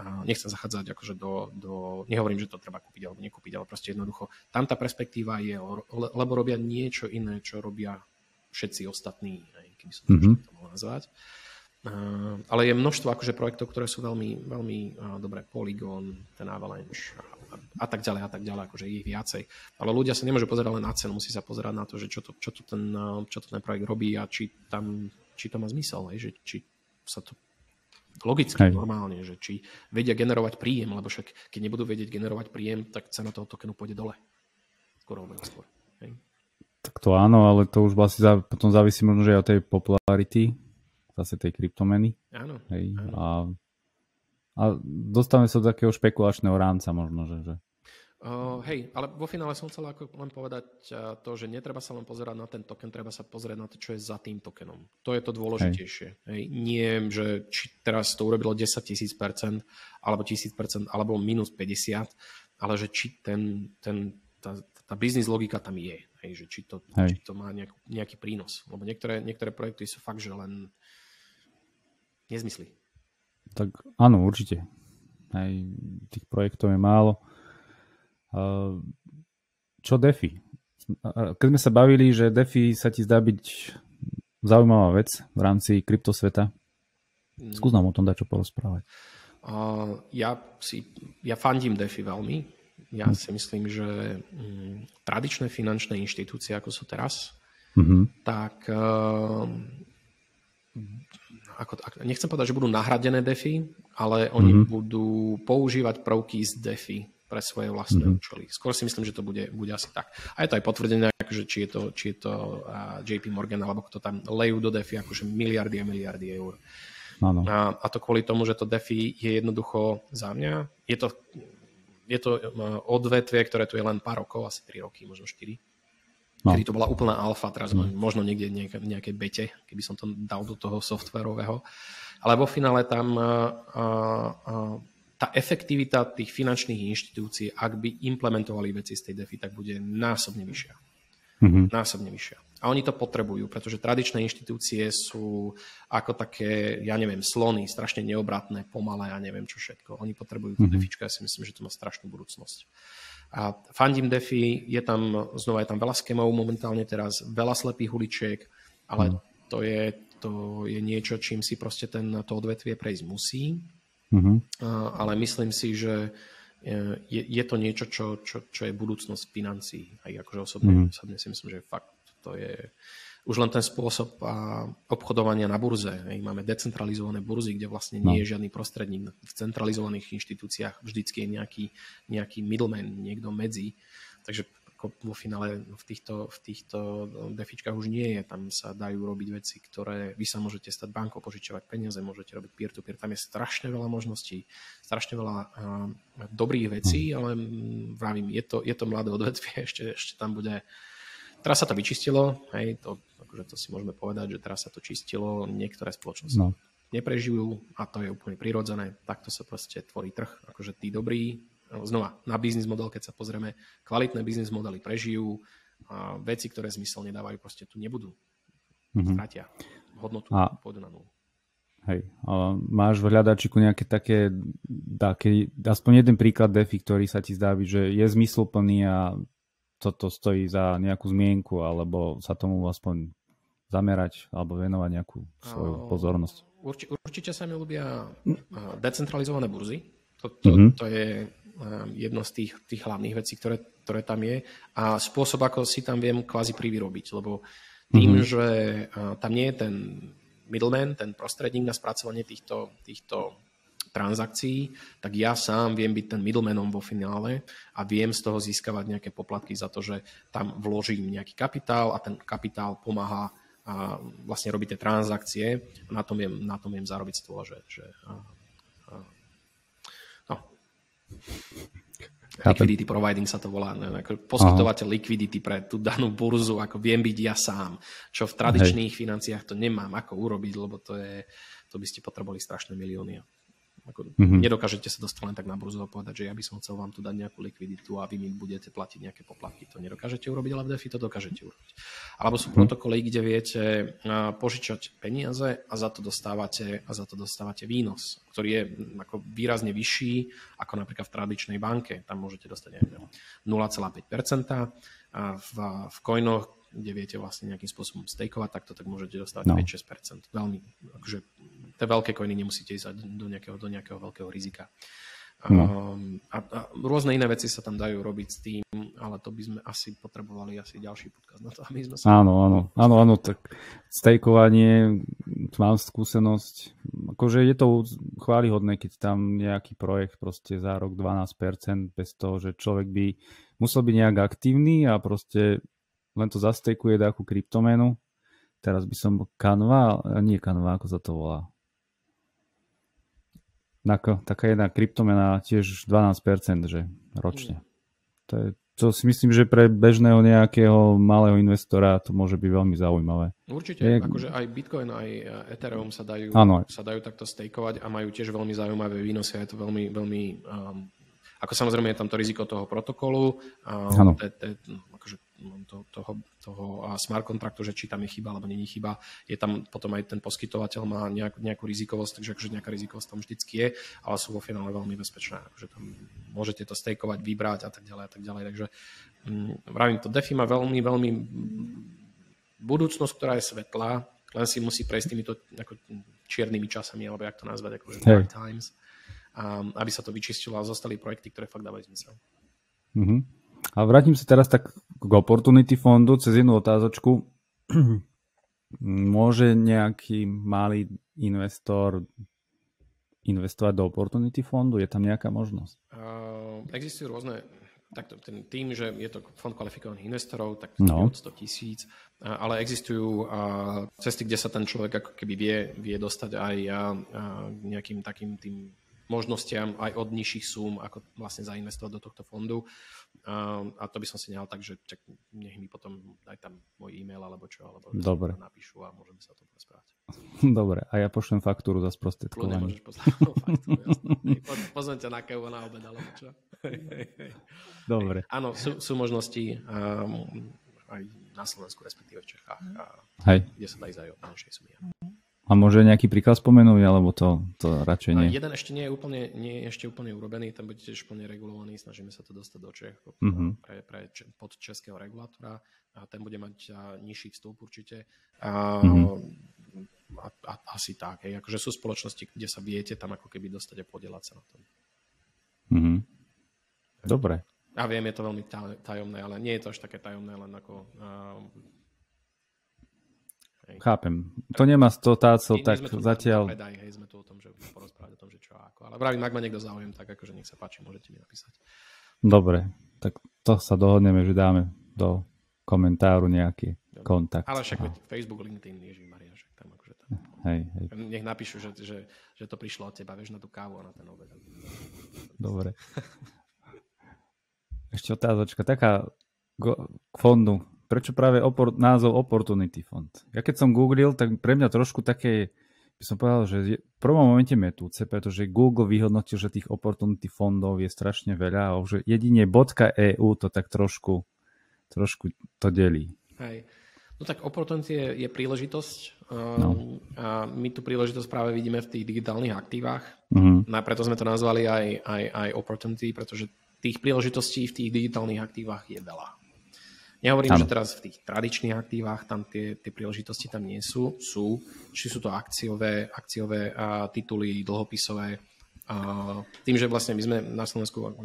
A nechcem zachádzať akože do, do, nehovorím, že to treba kúpiť alebo nekúpiť, ale proste jednoducho tam tá perspektíva je, lebo robia niečo iné, čo robia všetci ostatní, hej, keby som to mm-hmm. mohol nazvať. Uh, ale je množstvo akože projektov, ktoré sú veľmi, veľmi dobré. Polygon, ten Avalanche a a tak ďalej a tak ďalej, akože ich viacej. Ale ľudia sa nemôžu pozerať len na cenu, musí sa pozerať na to, že čo, to, čo, to ten, čo to ten projekt robí a či, tam, či to má zmysel, hej, že či sa to logicky, hej. normálne, že či vedia generovať príjem, lebo však keď nebudú vedieť generovať príjem, tak cena toho tokenu pôjde dole. Skoro alebo neskôr. Hej. Tak to áno, ale to už vlastne potom závisí možno, že aj od tej popularity zase tej kryptomeny. Áno. Hej. áno. A a dostávame sa do takého špekulačného rámca možno, že... že... Uh, hej, ale vo finále som chcel ako len povedať uh, to, že netreba sa len pozerať na ten token, treba sa pozrieť na to, čo je za tým tokenom. To je to dôležitejšie. Hej. Hej. Nie, že či teraz to urobilo 10 tisíc percent, alebo tisíc percent, alebo minus 50, ale že či ten, ten, tá, tá biznis logika tam je. Hej, že či to, hej. či to má nejak, nejaký prínos. Lebo niektoré, niektoré projekty sú fakt, že len nezmysly. Tak áno, určite. aj tých projektov je málo. Čo DeFi? Keď sme sa bavili, že DeFi sa ti zdá byť zaujímavá vec v rámci kryptosveta, skús nám o tom dať čo porozprávať. Uh, ja, si, ja fandím DeFi veľmi. Ja hm. si myslím, že um, tradičné finančné inštitúcie, ako sú teraz, mm-hmm. tak uh, ako, nechcem povedať, že budú nahradené DeFi, ale oni mm-hmm. budú používať prvky z DeFi pre svoje vlastné mm-hmm. účely. Skôr si myslím, že to bude, bude asi tak. A je to aj potvrdené, akože, či je to, či je to uh, JP Morgan, alebo kto tam lejú do DeFi akože miliardy a miliardy eur. Ano. A, a to kvôli tomu, že to DeFi je jednoducho za mňa, je to, je to odvetvie, ktoré tu je len pár rokov, asi 3 roky, možno 4. No. Kedy to bola úplná alfa, teraz no. možno niekde v nejakej bete, keby som to dal do toho softwarového. Ale vo finále tam a, a, tá efektivita tých finančných inštitúcií, ak by implementovali veci z tej DeFi, tak bude násobne vyššia. Mm-hmm. Násobne vyššia. A oni to potrebujú, pretože tradičné inštitúcie sú ako také, ja neviem, slony, strašne neobratné, pomalé a neviem čo všetko. Oni potrebujú mm-hmm. defičku, ja si myslím, že to má strašnú budúcnosť. A fandím defi, je tam, znova je tam veľa skemov momentálne teraz, veľa slepých uličiek, ale mm. to, je, to je niečo, čím si proste ten, to odvetvie prejsť musí. Mm-hmm. A, ale myslím si, že je, je to niečo, čo, čo, čo je budúcnosť financií. Aj akože osobne, mm-hmm. osobne si myslím, že fakt to je už len ten spôsob obchodovania na burze. Máme decentralizované burzy, kde vlastne nie je no. žiadny prostredník. V centralizovaných inštitúciách vždycky je nejaký, nejaký middleman, niekto medzi. Takže vo finále v týchto, v týchto defičkách už nie je. Tam sa dajú robiť veci, ktoré vy sa môžete stať bankou, požičiavať peniaze, môžete robiť peer-to-peer. Tam je strašne veľa možností, strašne veľa uh, dobrých vecí, ale vravím, je to, je to mladé odvetvie, ešte, ešte tam bude Teraz sa to vyčistilo, hej, to, akože to si môžeme povedať, že teraz sa to čistilo, niektoré spoločnosti no. neprežijú a to je úplne prirodzené, takto sa proste tvorí trh, akože tí dobrí, znova na biznis model, keď sa pozrieme, kvalitné biznis modely prežijú, a veci, ktoré zmysel nedávajú, proste tu nebudú. Mm-hmm. Stratia hodnotu, a... pôjdu na nulu. Hej, a máš v hľadačiku nejaké také, také, aspoň jeden príklad DeFi, ktorý sa ti zdá byť, že je zmysluplný a toto stojí za nejakú zmienku, alebo sa tomu aspoň zamerať alebo venovať nejakú svoju pozornosť. Urči, určite sa mi ľúbia decentralizované burzy. To, to, mm-hmm. to je jedno z tých, tých hlavných vecí, ktoré, ktoré tam je. A spôsob, ako si tam viem kvázi privyrobiť, lebo tým, mm-hmm. že tam nie je ten middleman, ten prostredník na spracovanie týchto, týchto transakcií, tak ja sám viem byť ten middlemanom vo finále a viem z toho získavať nejaké poplatky za to, že tam vložím nejaký kapitál a ten kapitál pomáha a vlastne robiť tie transakcie a na tom viem, na tom viem zarobiť z toho, že, že a, a, no. Liquidity providing sa to volá. Ne? Ako poskytovateľ Aha. liquidity pre tú danú burzu, ako viem byť ja sám. Čo v tradičných Hej. financiách to nemám ako urobiť, lebo to je, to by ste potrebovali strašné milióny. Ako mm-hmm. Nedokážete sa dostať len tak na burzu a povedať, že ja by som chcel vám tu dať nejakú likviditu a vy mi budete platiť nejaké poplatky. To nedokážete urobiť, ale v DeFi to dokážete urobiť. Alebo sú mm-hmm. protokoly, kde viete požičať peniaze a za to dostávate, a za to dostávate výnos, ktorý je ako výrazne vyšší ako napríklad v tradičnej banke. Tam môžete dostať 0,5%. A v, v coinoch kde viete vlastne nejakým spôsobom stejkovať takto, tak môžete dostať no. 5-6%. Veľmi, akože tie veľké coiny nemusíte ísť do nejakého, do nejakého veľkého rizika. No. Um, a, a rôzne iné veci sa tam dajú robiť s tým, ale to by sme asi potrebovali asi ďalší podcast na to, aby sme sa... Áno, áno, áno, áno, tak stejkovanie, mám skúsenosť, akože je to chválihodné, keď tam nejaký projekt proste za rok 12% bez toho, že človek by musel byť nejak aktívny a proste len to zastejkuje nejakú kryptomenu. Teraz by som Canva, nie Canva, ako sa to volá. Nako, taká jedna kryptomena tiež 12%, že ročne. To, je, to si myslím, že pre bežného nejakého malého investora to môže byť veľmi zaujímavé. Určite, je... akože aj Bitcoin, aj Ethereum sa dajú, ano. sa dajú takto stejkovať a majú tiež veľmi zaujímavé výnosy a je to veľmi, veľmi um, ako samozrejme je tam to riziko toho protokolu, um, te, te, to, toho, toho smart kontraktu, že či tam je chyba alebo není chyba. Je tam potom aj ten poskytovateľ má nejak, nejakú rizikovosť, takže akože nejaká rizikovosť tam vždycky je, ale sú vo finále veľmi bezpečné. Akože tam môžete to stejkovať, vybrať a tak ďalej a tak ďalej. Takže hm, vravím, to DeFi má veľmi, veľmi budúcnosť, ktorá je svetlá, len si musí prejsť týmito ako, čiernymi časami, alebo jak to nazvať, ako hey. times, um, aby sa to vyčistilo a zostali projekty, ktoré fakt dávajú zmysel. Mm-hmm. A vrátim sa teraz tak k Opportunity fondu cez jednu otázočku. Môže nejaký malý investor investovať do Opportunity fondu? Je tam nejaká možnosť? Uh, existujú rôzne takto ten tým, že je to fond kvalifikovaných investorov, tak no. od 100 tisíc, ale existujú cesty, kde sa ten človek ako keby vie, vie dostať aj nejakým takým tým možnostiam aj od nižších súm, ako vlastne zainvestovať do tohto fondu. A to by som si nehal tak, že čak, nech mi potom daj tam môj e-mail alebo čo, alebo Dobre. napíšu a môžeme sa to porozprávať. Dobre, a ja pošlem faktúru za sprostredkovanie. Môžeš poslať faktúru, Pozvem ťa na kávu na obed, alebo čo. Dobre. Áno, sú, sú možnosti um, aj na Slovensku, respektíve v Čechách, a, Hej. kde sa dá ísť aj o menšej sumy. A môže nejaký príklad spomenúť, alebo to, to radšej nie? A jeden ešte nie je, úplne, nie je ešte úplne urobený, ten bude tiež plne regulovaný, snažíme sa to dostať do Čech mm-hmm. pre, pre, pod českého regulátora a ten bude mať nižší vstup určite. A, mm-hmm. a, a, asi tak, hej. akože sú spoločnosti, kde sa viete tam ako keby dostať a podielať sa na tom. Mm-hmm. Dobre. Ja viem, je to veľmi tajomné, ale nie je to až také tajomné, len ako uh, Hej. Chápem. To nemá 100 tácov, tak zatiaľ... Predaj, hej, sme tu o tom, že porozprávať o tom, že čo a ako. Ale vravím, ak ma niekto záujem, tak akože nech sa páči, môžete mi napísať. Dobre, tak to sa dohodneme, že dáme do komentáru nejaký Dobre. kontakt. Ale však no. Facebook, LinkedIn, Ježiš Maria, však tam akože tam. Hej, hej. Nech napíšu, že, že, že to prišlo od teba, vieš, na tú kávu a na ten obed. Dobre. Ešte otázočka, taká k fondu prečo práve opor- názov Opportunity Fund? Ja keď som googlil, tak pre mňa trošku také, by som povedal, že v prvom momente metúce, pretože Google vyhodnotil, že tých Opportunity fondov je strašne veľa a že jedine .eu to tak trošku, trošku to delí. Hej. No tak Opportunity je, je príležitosť no. Um, a my tú príležitosť práve vidíme v tých digitálnych aktívach. Uh-huh. No a preto sme to nazvali aj, aj, aj Opportunity, pretože tých príležitostí v tých digitálnych aktívach je veľa. Nehovorím, ano. že teraz v tých tradičných aktívach tam tie, tie príležitosti tam nie sú. Sú, či sú to akciové, akciové a, tituly, dlhopisové. A, tým, že vlastne my sme na Slovensku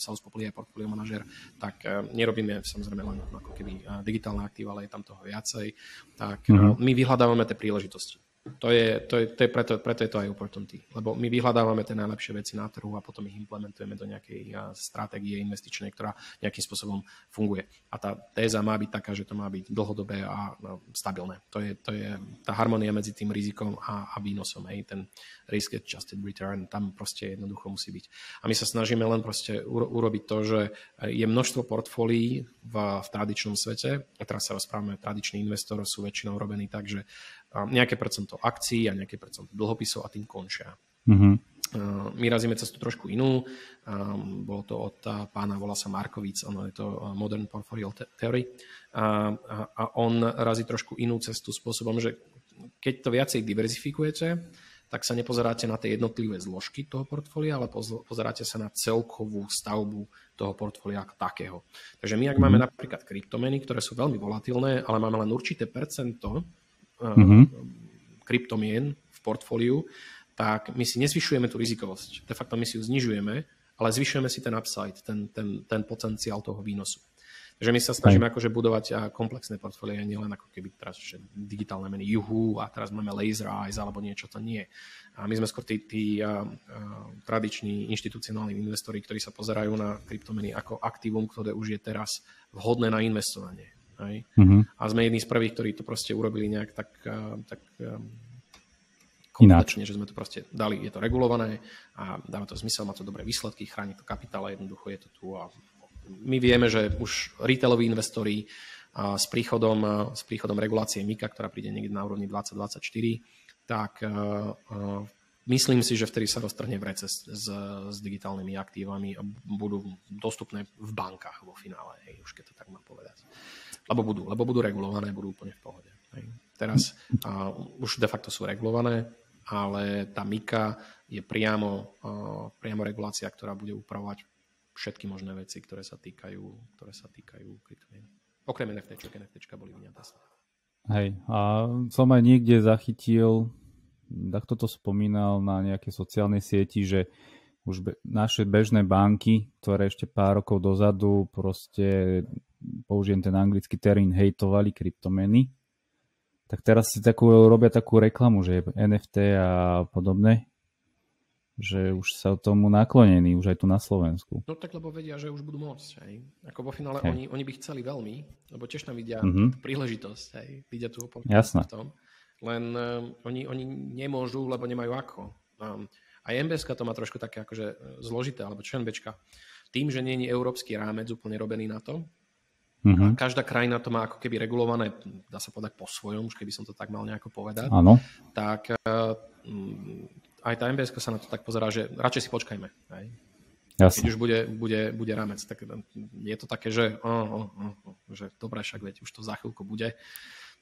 sa uspopili aj portfolio manažer, tak nerobíme samozrejme len ako keby digitálne aktíva, ale je tam toho viacej. Tak mm-hmm. my vyhľadávame tie príležitosti. To je, to je, to je preto, preto je to aj opportunity. Lebo my vyhľadávame tie najlepšie veci na trhu a potom ich implementujeme do nejakej stratégie investičnej, ktorá nejakým spôsobom funguje. A tá téza má byť taká, že to má byť dlhodobé a stabilné. To je, to je tá harmonia medzi tým rizikom a, a výnosom. Hej. Ten risk adjusted return tam proste jednoducho musí byť. A my sa snažíme len proste urobiť to, že je množstvo portfólií v, v tradičnom svete. A teraz sa rozprávame, tradiční investor sú väčšinou robení tak, že nejaké percento akcií a nejaké percento dlhopisov a tým končia. Mm-hmm. My razíme cestu trošku inú. Bolo to od pána, volá sa Markovic, ono je to Modern Portfolio Theory. A, a on razí trošku inú cestu spôsobom, že keď to viacej diverzifikujete, tak sa nepozeráte na tie jednotlivé zložky toho portfólia, ale pozeráte sa na celkovú stavbu toho portfólia ako takého. Takže my, ak máme mhm. napríklad kryptomeny, ktoré sú veľmi volatilné, ale máme len určité percento mm-hmm. kryptomien v portfóliu, tak my si nezvyšujeme tú rizikovosť. De facto my si ju znižujeme, ale zvyšujeme si ten upside, ten, ten, ten potenciál toho výnosu. Takže my sa snažíme akože budovať komplexné portfólie, nielen ako keby teraz že digitálne meny juhu a teraz máme laser eyes alebo niečo, to nie. A my sme skôr tí, tí a, a, tradiční inštitucionálni investori, ktorí sa pozerajú na kryptomeny ako aktívum, ktoré už je teraz vhodné na investovanie. Hej? Mm-hmm. A sme jedni z prvých, ktorí to proste urobili nejak tak, tak Ináč. že sme to proste dali, je to regulované a dáva to zmysel, má to dobré výsledky, chráni to kapitál a jednoducho je to tu. A my vieme, že už retailoví investori a s príchodom, s príchodom regulácie MIKA, ktorá príde niekde na úrovni 2024, tak myslím si, že vtedy sa roztrhne vrece s, s, s digitálnymi aktívami a budú dostupné v bankách vo finále, hej, už keď to tak mám povedať. Lebo budú, lebo budú regulované, budú úplne v pohode. Hej. Teraz a, už de facto sú regulované, ale tá MIKA je priamo, a, priamo regulácia, ktorá bude upravovať všetky možné veci, ktoré sa týkajú, ktoré sa týkajú kryptomien. Okrem NFT, NFT boli vyňaté. Hej, a som aj niekde zachytil, tak toto spomínal na nejakej sociálnej sieti, že už be, naše bežné banky, ktoré ešte pár rokov dozadu proste, použijem ten anglický termín, hejtovali kryptomeny, tak teraz si takú, robia takú reklamu, že NFT a podobné, že už sa tomu naklonení, už aj tu na Slovensku. No tak lebo vedia, že už budú môcť. Hej. Ako vo finále oni, oni by chceli veľmi, lebo tiež tam vidia mm-hmm. príležitosť, hej. vidia tú oportunitu v tom. Len um, oni, oni nemôžu, lebo nemajú ako. Um, aj MBS to má trošku také akože e, zložité, alebo ČNBčka. Tým, že nie je európsky rámec úplne robený na to, A každá krajina to má ako keby regulované, dá sa povedať po svojom, už keby som to tak mal nejako povedať. Áno. Tak uh, aj tá MBS sa na to tak pozerá, že radšej si počkajme. Hej. Jasne. Keď už bude, bude, bude rámec, tak je to také, že, oh, oh, oh, že dobre, však veď už to za chvíľku bude.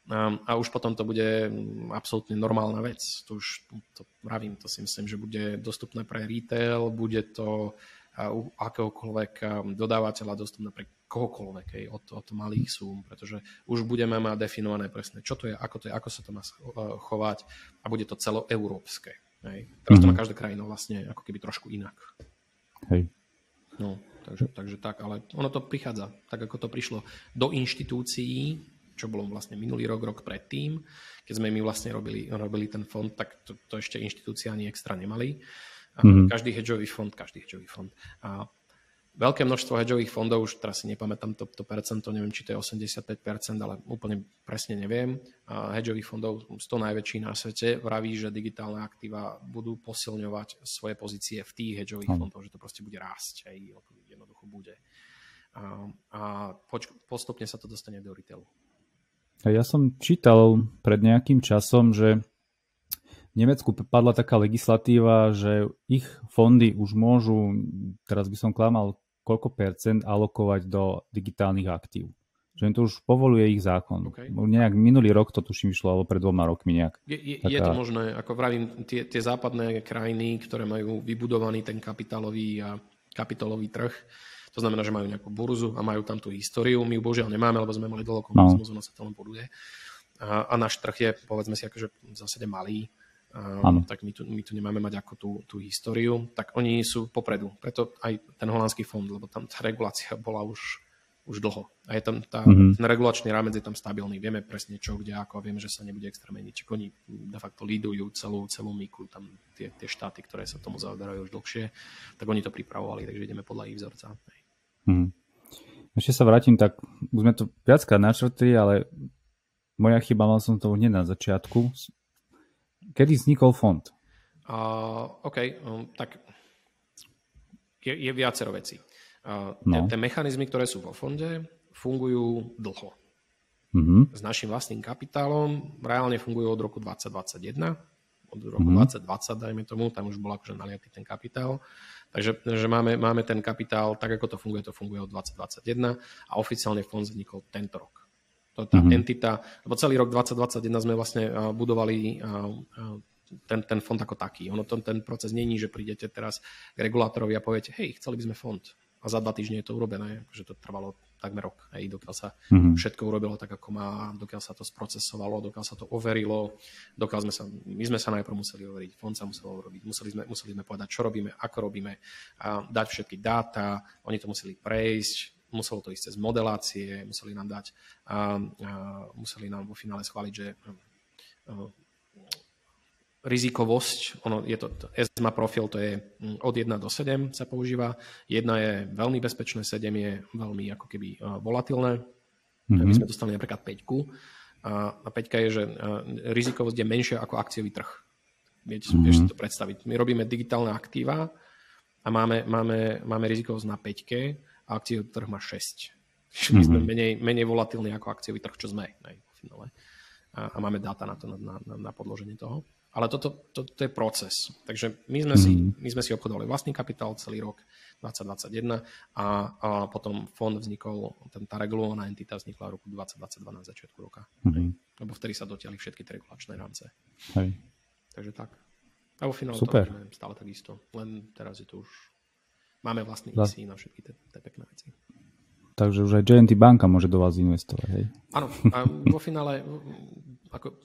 Um, a už potom to bude absolútne normálna vec. To už to pravím, to si myslím, že bude dostupné pre retail, bude to uh, u akéhokoľvek um, dodávateľa dostupné pre kohokoľvek, hej, od, od malých súm, pretože už budeme mať definované presne, čo to je, ako to je, ako sa to má uh, chovať a bude to celoeurópske. Hej. Teraz to má mhm. každá krajina vlastne ako keby trošku inak. Hej. No, takže, takže tak, ale ono to prichádza, tak ako to prišlo do inštitúcií, čo bolo vlastne minulý rok, rok predtým, keď sme my vlastne robili, robili ten fond, tak to, to ešte inštitúcia ani extra nemali. Mm-hmm. Každý hedžový fond, každý hedžový fond. A veľké množstvo hedžových fondov, už teraz si nepamätám to, to percento, neviem, či to je 85%, ale úplne presne neviem. A hedžových fondov 100 najväčší na svete vraví, že digitálne aktíva budú posilňovať svoje pozície v tých hedžových fondoch, že to proste bude rásť, aj jednoducho bude. A, a poč- postupne sa to dostane do retailu. Ja som čítal pred nejakým časom, že v Nemecku padla taká legislatíva, že ich fondy už môžu, teraz by som klamal, koľko percent alokovať do digitálnych aktív. Že im to už povoluje ich zákon. Okay. Nejak minulý rok to tuším vyšlo, alebo pred dvoma rokmi nejak. Je, je, Taká... je to možné, ako vravím, tie, tie západné krajiny, ktoré majú vybudovaný ten kapitálový a kapitálový trh, to znamená, že majú nejakú burzu a majú tam tú históriu. My ju božiaľ nemáme, lebo sme mali dlho komunizmus, no. ono sa to len buduje. A, a náš trh je, povedzme si, akože v zásade malý Ano. tak my tu, my tu nemáme mať ako tú, tú históriu, tak oni sú popredu. Preto aj ten holandský fond, lebo tam tá regulácia bola už, už dlho. A je tam tá, mm-hmm. ten regulačný rámec je tam stabilný. Vieme presne čo, kde, ako a vieme, že sa nebude extra meniť. Čiže oni de facto lídujú celú, celú myku, tam tie, tie štáty, ktoré sa tomu zaoberajú už dlhšie, tak oni to pripravovali, takže ideme podľa ich vzorca. Mm-hmm. Ešte sa vrátim, tak už sme to viackrát načrtli, ale moja chyba, mal som to hneď na začiatku Kedy vznikol fond? Uh, OK, um, tak je, je viacero vecí. Uh, no. Tie mechanizmy, ktoré sú vo fonde, fungujú dlho. Mm-hmm. S našim vlastným kapitálom reálne fungujú od roku 2021, od roku mm-hmm. 2020, dajme tomu, tam už bol akože naliatý ten kapitál. Takže že máme, máme ten kapitál, tak ako to funguje, to funguje od 2021 a oficiálne fond vznikol tento rok. To tá mm-hmm. entita, lebo celý rok 2021 sme vlastne budovali ten, ten fond ako taký. Ono to, ten proces není, že prídete teraz k regulátorovi a poviete, hej, chceli by sme fond. A za dva týždne je to urobené, že to trvalo takmer rok, hej, dokiaľ sa mm-hmm. všetko urobilo tak, ako má, dokiaľ sa to sprocesovalo, dokiaľ sa to overilo, dokiaľ sme sa, my sme sa najprv museli overiť, fond sa musel urobiť, museli sme, museli sme povedať, čo robíme, ako robíme, a dať všetky dáta, oni to museli prejsť, muselo to ísť cez modelácie, museli nám dať, a, a museli nám vo finále schváliť, že a, rizikovosť, ono je to, ESMA profil, to je mm, od 1 do 7 sa používa. 1 je veľmi bezpečné, 7 je veľmi ako keby volatilné. Mm-hmm. My sme dostali napríklad 5. A 5 je, že rizikovosť je menšia ako akciový trh. Viete, mm-hmm. vieš si to predstaviť. My robíme digitálne aktíva a máme, máme, máme rizikovosť na 5 a akciový trh má 6. My sme mhm. menej, menej volatilní ako akciový trh, čo sme. Ne, v finále. a, a máme dáta na to, na, na, na podloženie toho. Ale toto to, to je proces. Takže my sme, mm. si, my sme si obchodovali vlastný kapitál celý rok 2021 a, a potom fond vznikol, ten, tá regulovaná entita vznikla v roku 2022 na začiatku roka. Mm. Lebo vtedy sa dotiahli všetky tie regulačné rámce. Hej. Takže tak. A vo finále Super. to stále takisto. Len teraz je to už... Máme vlastný IC na všetky tie pekné veci. Takže už aj JNT banka môže do vás investovať, hej? Áno. A vo finále ako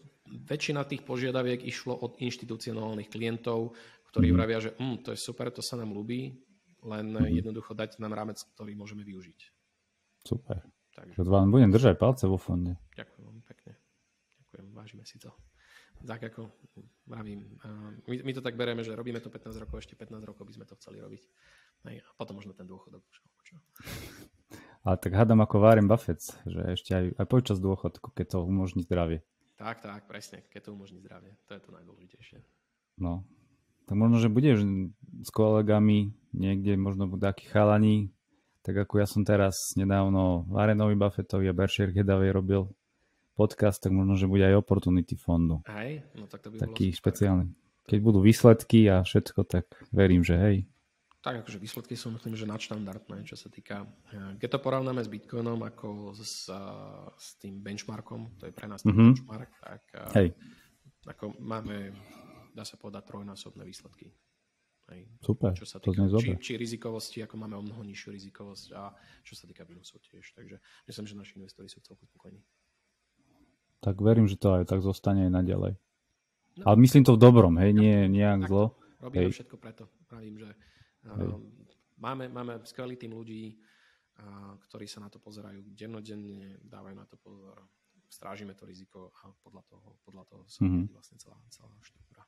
väčšina tých požiadaviek išlo od inštitucionálnych klientov, ktorí mm. vravia, že mm, to je super, to sa nám ľúbi, len mm. jednoducho dať nám rámec, ktorý môžeme využiť. Super. Takže vám budem držať palce vo fonde. Ďakujem veľmi pekne. Ďakujem, vážime si to. Tak ako vravím, my, my to tak bereme, že robíme to 15 rokov, ešte 15 rokov by sme to chceli robiť. A potom možno ten dôchodok. Ale tak hádam ako Warren Buffett, že ešte aj, aj počas dôchodku, keď to umožní zdravie. Tak, tak, presne, keď to umožní zdravie. To je to najdôležitejšie. No, tak možno, že budeš s kolegami niekde, možno budú takí chalani, tak ako ja som teraz nedávno Varenovi Buffettovi a Berkshire Hathaway robil podcast, tak možno, že bude aj Opportunity fondu. Hej, no tak to by Taký špeciálny. Keď budú výsledky a všetko, tak verím, že hej, tak akože výsledky sú myslím, že nadštandardné, čo sa týka. Eh, keď to porovnáme s Bitcoinom ako s, s tým benchmarkom, to je pre nás ten mm-hmm. benchmark, tak eh, Hej. ako máme, dá sa povedať, trojnásobné výsledky. Hej. Super, čo sa týka, to či, či rizikovosti, ako máme o mnoho nižšiu rizikovosť a čo sa týka výnosov tiež. Takže myslím, že naši investori sú celkom spokojní. Tak verím, že to aj tak zostane aj naďalej. No. Ale myslím to v dobrom, hej, nie nejak zlo. Robíme hej. všetko preto. Pravím, že Máme, máme skvelý tým ľudí, ktorí sa na to pozerajú dennodenne, dávajú na to pozor, strážime to riziko a podľa toho, podľa toho sa mm-hmm. vlastne celá, celá štruktúra.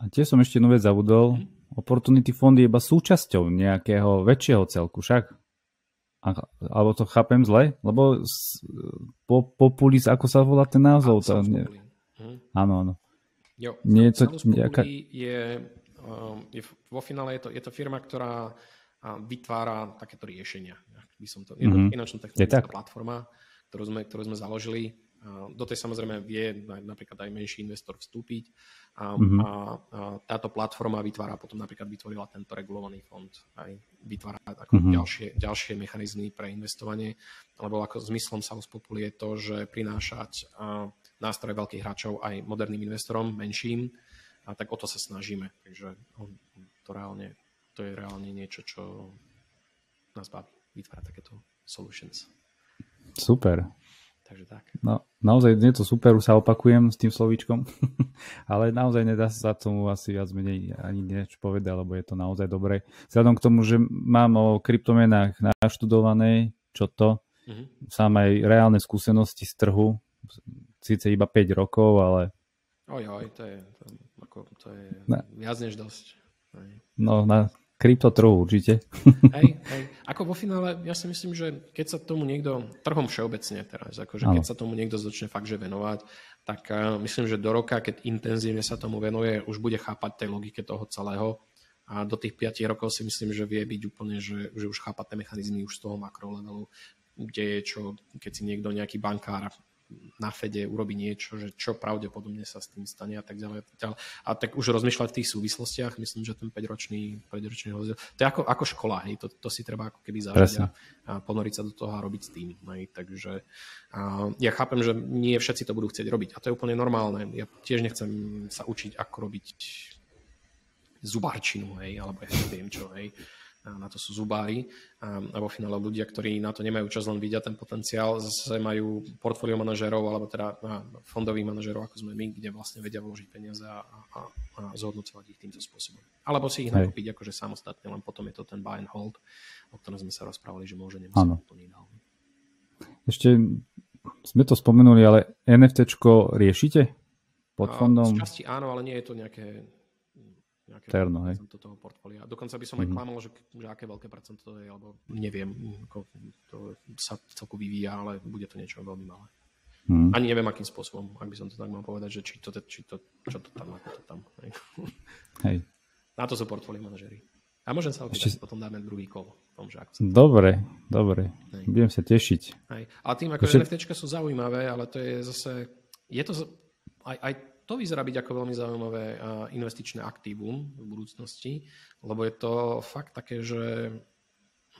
A tiež som ešte jednu vec zabudol. Mm-hmm. Opportunity Fund je iba súčasťou nejakého väčšieho celku, však? A, alebo to chápem zle? Lebo po, Populis, ako sa volá ten názov? nie... mm-hmm. Áno, áno. Jo, Nie je to nejaká... je je, vo finále je to, je to firma, ktorá vytvára takéto riešenia. By som to, je to mm-hmm. finančno-technologická platforma, ktorú sme, ktorú sme založili. Do tej samozrejme vie napríklad aj menší investor vstúpiť a, mm-hmm. a, a táto platforma vytvára potom napríklad vytvorila tento regulovaný fond aj vytvára ako mm-hmm. ďalšie, ďalšie mechanizmy pre investovanie, lebo ako zmyslom sa je to, že prinášať nástroje veľkých hráčov aj moderným investorom, menším, a tak o to sa snažíme. Takže to, reálne, to je reálne niečo, čo nás baví vytvárať takéto solutions. Super. Takže tak. No, naozaj je to super, už sa opakujem s tým slovíčkom, ale naozaj nedá sa tomu asi viac menej ani niečo povedať, lebo je to naozaj dobré. Vzhľadom k tomu, že mám o kryptomenách naštudované, čo to, mm-hmm. sám aj reálne skúsenosti z trhu, síce iba 5 rokov, ale... Oj, oj, to je, to, ako, to je na, viac než dosť. No, na kryptotrhu určite. Hej, hej. Ako vo finále, ja si myslím, že keď sa tomu niekto, trhom všeobecne teraz, akože keď sa tomu niekto začne fakt, že venovať, tak uh, myslím, že do roka, keď intenzívne sa tomu venuje, už bude chápať tej logike toho celého. A do tých 5 rokov si myslím, že vie byť úplne, že, že už chápa tie mechanizmy už z toho makrolevelu, kde je čo, keď si niekto, nejaký bankár na Fede urobí niečo, že čo pravdepodobne sa s tým stane a tak ďalej. A tak už rozmýšľať v tých súvislostiach, myslím, že ten 5-ročný, 5-ročný rozdiel, to je ako, ako škola, hej, to, to si treba ako keby zažiť a, a ponoriť sa do toho a robiť s tým. Hej. Takže a ja chápem, že nie všetci to budú chcieť robiť a to je úplne normálne. Ja tiež nechcem sa učiť, ako robiť zubarčinu, hej, alebo ja neviem čo, hej na to sú zubári a, vo finále ľudia, ktorí na to nemajú čas len vidia ten potenciál, zase majú portfólio manažerov alebo teda fondových manažerov, ako sme my, kde vlastne vedia vložiť peniaze a, a, a zhodnocovať ich týmto spôsobom. Alebo si ich nakúpiť akože samostatne, len potom je to ten buy and hold, o ktorom sme sa rozprávali, že môže nemusieť úplne Ešte sme to spomenuli, ale NFTčko riešite pod fondom? Z časti áno, ale nie je to nejaké nejaké Terno, hej. toho portfólia. Dokonca by som mm-hmm. aj mhm. klamal, že, že aké veľké percento to je, alebo neviem, ako to sa celku vyvíja, ale bude to niečo veľmi malé. Mm. Ani neviem, akým spôsobom, ak by som to tak mal povedať, že či to, či to čo to tam, ako to tam. Hej. hej. Na to sú portfólio manažery. A môžem sa opýtať, Ešte... potom dáme druhý kol. Tom, že ako dobre, dobre. Hej. Budem sa tešiť. Hej. A tým, ako Ešte... NFTčka sú zaujímavé, ale to je zase je to, aj, aj to vyzerá byť ako veľmi zaujímavé investičné aktívum v budúcnosti, lebo je to fakt také, že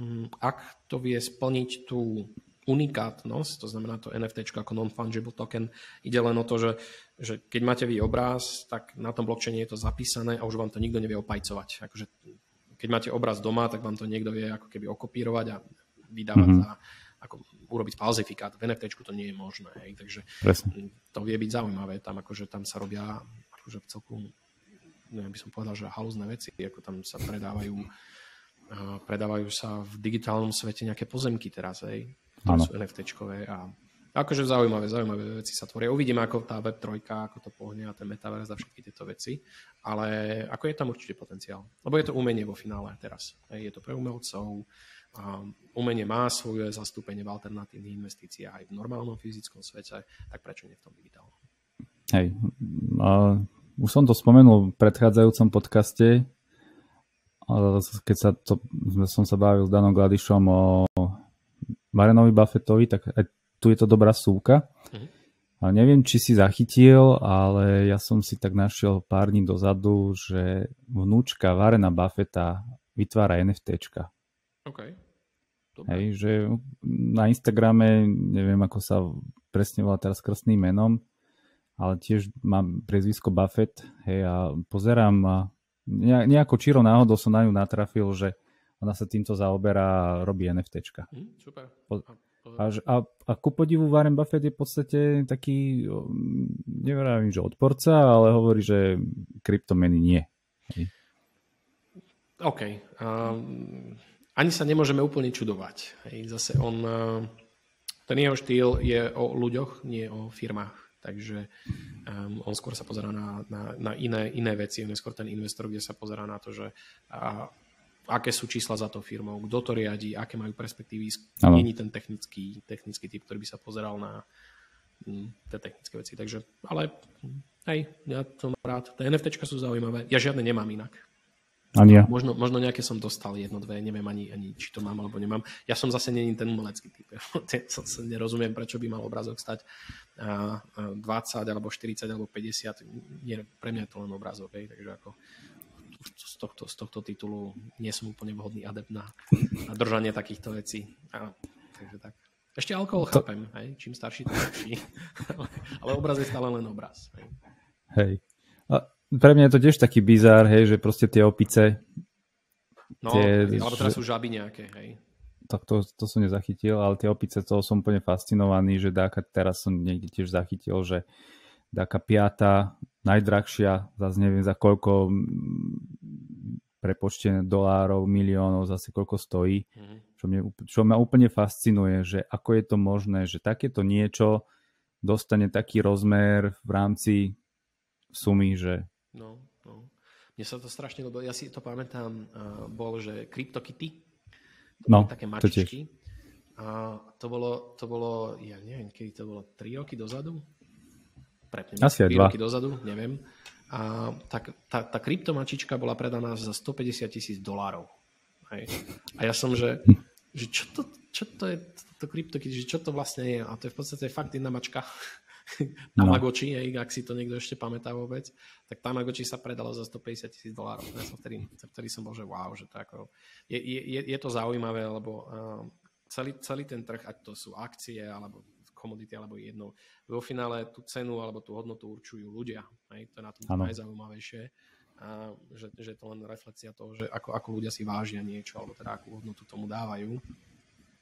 hm, ak to vie splniť tú unikátnosť, to znamená to NFT ako non-fungible token, ide len o to, že, že keď máte vy obraz, tak na tom blockchaine je to zapísané a už vám to nikto nevie opajcovať. Akože, keď máte obraz doma, tak vám to niekto vie ako keby okopírovať a vydávať mm-hmm. za, ako urobiť falzifikát. V NFT to nie je možné. Hej. Takže Presne. to vie byť zaujímavé. Tam, akože, tam sa robia akože v celku, neviem, by som povedal, že halúzne veci, ako tam sa predávajú predávajú sa v digitálnom svete nejaké pozemky teraz, hej, ktoré sú NFT-čkové a akože zaujímavé, zaujímavé veci sa tvoria. Uvidíme, ako tá Web3, ako to pohne a ten metaverse a všetky tieto veci, ale ako je tam určite potenciál. Lebo je to umenie vo finále teraz. Hej, je to pre umelcov, Um, umenie má svoje zastúpenie v alternatívnych investíciách aj v normálnom fyzickom svete, tak prečo nie v tom digitálnom? Hej, uh, už som to spomenul v predchádzajúcom podcaste, keď sa to, som sa bavil s Danom Gladišom o Marenovi Buffettovi, tak aj tu je to dobrá súka. Mhm. A neviem, či si zachytil, ale ja som si tak našiel pár dní dozadu, že vnúčka Varena Buffetta vytvára NFTčka. OK. Dobre. Hej, že na Instagrame, neviem ako sa presne volá teraz krstným menom, ale tiež mám prezvisko Buffett, hej, a pozerám a nejako čiro náhodou som na ňu natrafil, že ona sa týmto zaoberá a robí NFTčka. Mm, super. A, a, a ku podivu Warren Buffett je v podstate taký, neviem, že odporca, ale hovorí, že kryptomeny nie. Hej. OK. Um, ani sa nemôžeme úplne čudovať. Hej, zase on, e, ten jeho štýl je o ľuďoch, nie o firmách. Takže um, on skôr sa pozerá na, na, na iné, iné veci. On je skôr ten investor, kde sa pozerá na to, že a, aké sú čísla za tou firmou, kto to riadi, aké majú perspektívy. Není ten technický, technický typ, ktorý by sa pozeral na m, tie technické veci. Takže, ale hej, ja to mám rád. Tie NFT sú zaujímavé. Ja žiadne nemám inak. Ani ja. Možno, možno nejaké som dostal jedno, dve, neviem ani, ani či to mám alebo nemám. Ja som zase není ten umelecký typ. nerozumiem, prečo by mal obrazok stať 20 alebo 40 alebo 50. Nie, pre mňa je to len obrazok, hej, takže ako z tohto, z tohto titulu nie som úplne vhodný adept na, na držanie takýchto vecí. A, takže tak. Ešte alkohol to... chápem, hej? čím starší, tým lepší. ale, ale obraz je stále len obraz. Hej. hej. A pre mňa je to tiež taký bizár, hej, že proste tie opice... No, tie, alebo teraz sú žaby nejaké, hej. Tak to, to som nezachytil, ale tie opice, to som úplne fascinovaný, že dáka, teraz som niekde tiež zachytil, že dáka piata, najdrahšia, zase neviem za koľko prepočtené dolárov, miliónov, zase koľko stojí. Mm-hmm. Čo, mňa, čo ma úplne fascinuje, že ako je to možné, že takéto niečo dostane taký rozmer v rámci sumy, že No, no. Mne sa to strašne ľúbilo. Ja si to pamätám, uh, bol, že CryptoKitty, to no, také mačičky. To a to bolo, to bolo, ja neviem, kedy to bolo, 3 roky dozadu? Prepnem, Asi 3 roky dozadu, neviem. A tak, tá, tá kryptomačička bola predaná za 150 tisíc dolárov. Hej. A ja som, že, že čo, to, čo to je to že čo to vlastne je? A to je v podstate fakt jedna mačka. Tamagotchi, no. ak si to niekto ešte pamätá vôbec, tak Tamagotchi sa predalo za 150 tisíc dolárov. Ja som vtedy, vtedy som bol, že wow, že to ako, je, je, je to zaujímavé, lebo uh, celý, celý ten trh, ať to sú akcie, alebo komodity, alebo jedno, vo finále tú cenu alebo tú hodnotu určujú ľudia. Hej? To je na tom ano. najzaujímavejšie. A že, že to len reflekcia toho, že ako, ako ľudia si vážia niečo, alebo teda akú hodnotu tomu dávajú.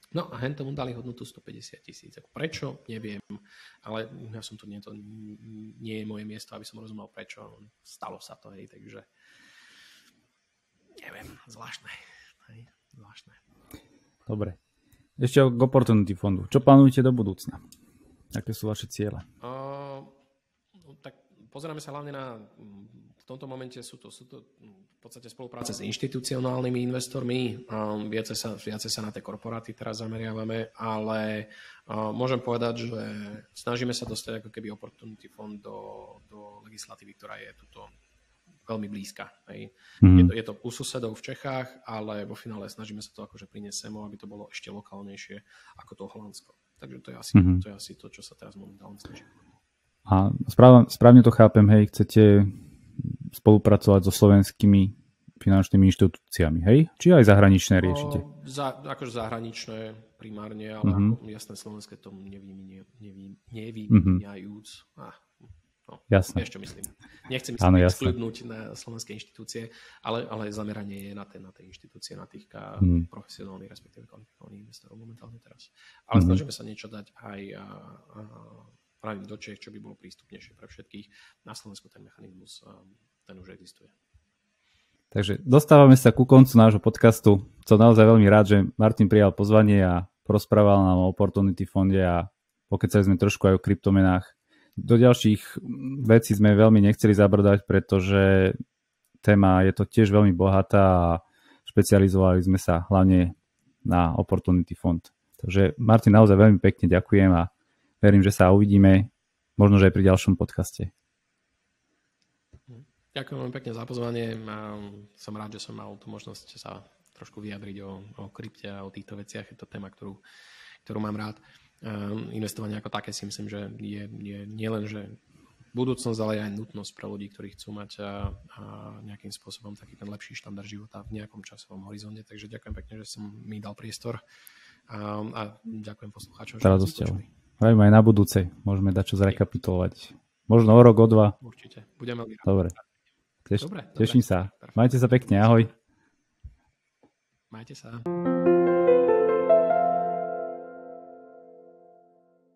No a hen tomu dali hodnotu 150 tisíc. Prečo? Neviem. Ale ja som tu, nie, to nie je moje miesto, aby som rozumel prečo. Stalo sa to, hej, takže neviem, zvláštne. Hej, zvláštne. Dobre. Ešte k Opportunity fondu. Čo plánujete do budúcna? Aké sú vaše ciele? Uh, tak pozeráme sa hlavne na tomto momente sú to, sú to v podstate spolupráce s inštitucionálnymi investormi. Um, viacej, sa, viacej sa na tie korporáty teraz zameriavame, ale um, môžem povedať, že snažíme sa dostať ako keby Opportunity Fund do, do legislatívy, ktorá je tuto veľmi blízka. Hej. Mm-hmm. Je, to, je to u susedov v Čechách, ale vo finále snažíme sa to akože priniesť sem, aby to bolo ešte lokálnejšie ako to Holandsko. Takže to je asi, mm-hmm. to, je asi to, čo sa teraz momentálne snažíme. A správne to chápem, hej, chcete spolupracovať so slovenskými finančnými inštitúciami, hej? Či aj zahraničné riešite? No, za, akože zahraničné primárne, ale uh-huh. ako, jasné slovenské tomu nevymieňajúc. Uh-huh. Ah, no, jasné. Vieš, čo myslím. Nechcem si exkludnúť na slovenské inštitúcie, ale, ale zameranie je na, tie, na tie inštitúcie, na tých uh-huh. profesionálnych, respektíve kvalifikovaných investorov momentálne teraz. Ale uh-huh. snažíme sa niečo dať aj a, a, pravím do Čech, čo by bolo prístupnejšie pre všetkých. Na Slovensku ten mechanizmus ten už existuje. Takže dostávame sa ku koncu nášho podcastu. Som naozaj veľmi rád, že Martin prijal pozvanie a prosprával nám o Opportunity fonde a pokecali sme trošku aj o kryptomenách. Do ďalších vecí sme veľmi nechceli zabrdať, pretože téma je to tiež veľmi bohatá a špecializovali sme sa hlavne na Opportunity fond. Takže Martin, naozaj veľmi pekne ďakujem a verím, že sa uvidíme možno, že aj pri ďalšom podcaste. Ďakujem veľmi pekne za pozvanie. Som rád, že som mal tú možnosť sa trošku vyjadriť o, o krypte a o týchto veciach. Je to téma, ktorú, ktorú mám rád. Investovanie ako také si myslím, že je, je nielen, že budúcnosť, ale aj nutnosť pre ľudí, ktorí chcú mať a, a nejakým spôsobom taký ten lepší štandard života v nejakom časovom horizonte. Takže ďakujem pekne, že som mi dal priestor a, a ďakujem poslucháčom. Radosťou. Aj na budúcej. Môžeme dať čo zrekapitulovať. Možno o rok, o dva. Určite. Budeme Dobre. Teš, dobre, teším dobre. sa. Majte sa pekne, ahoj. Majte sa.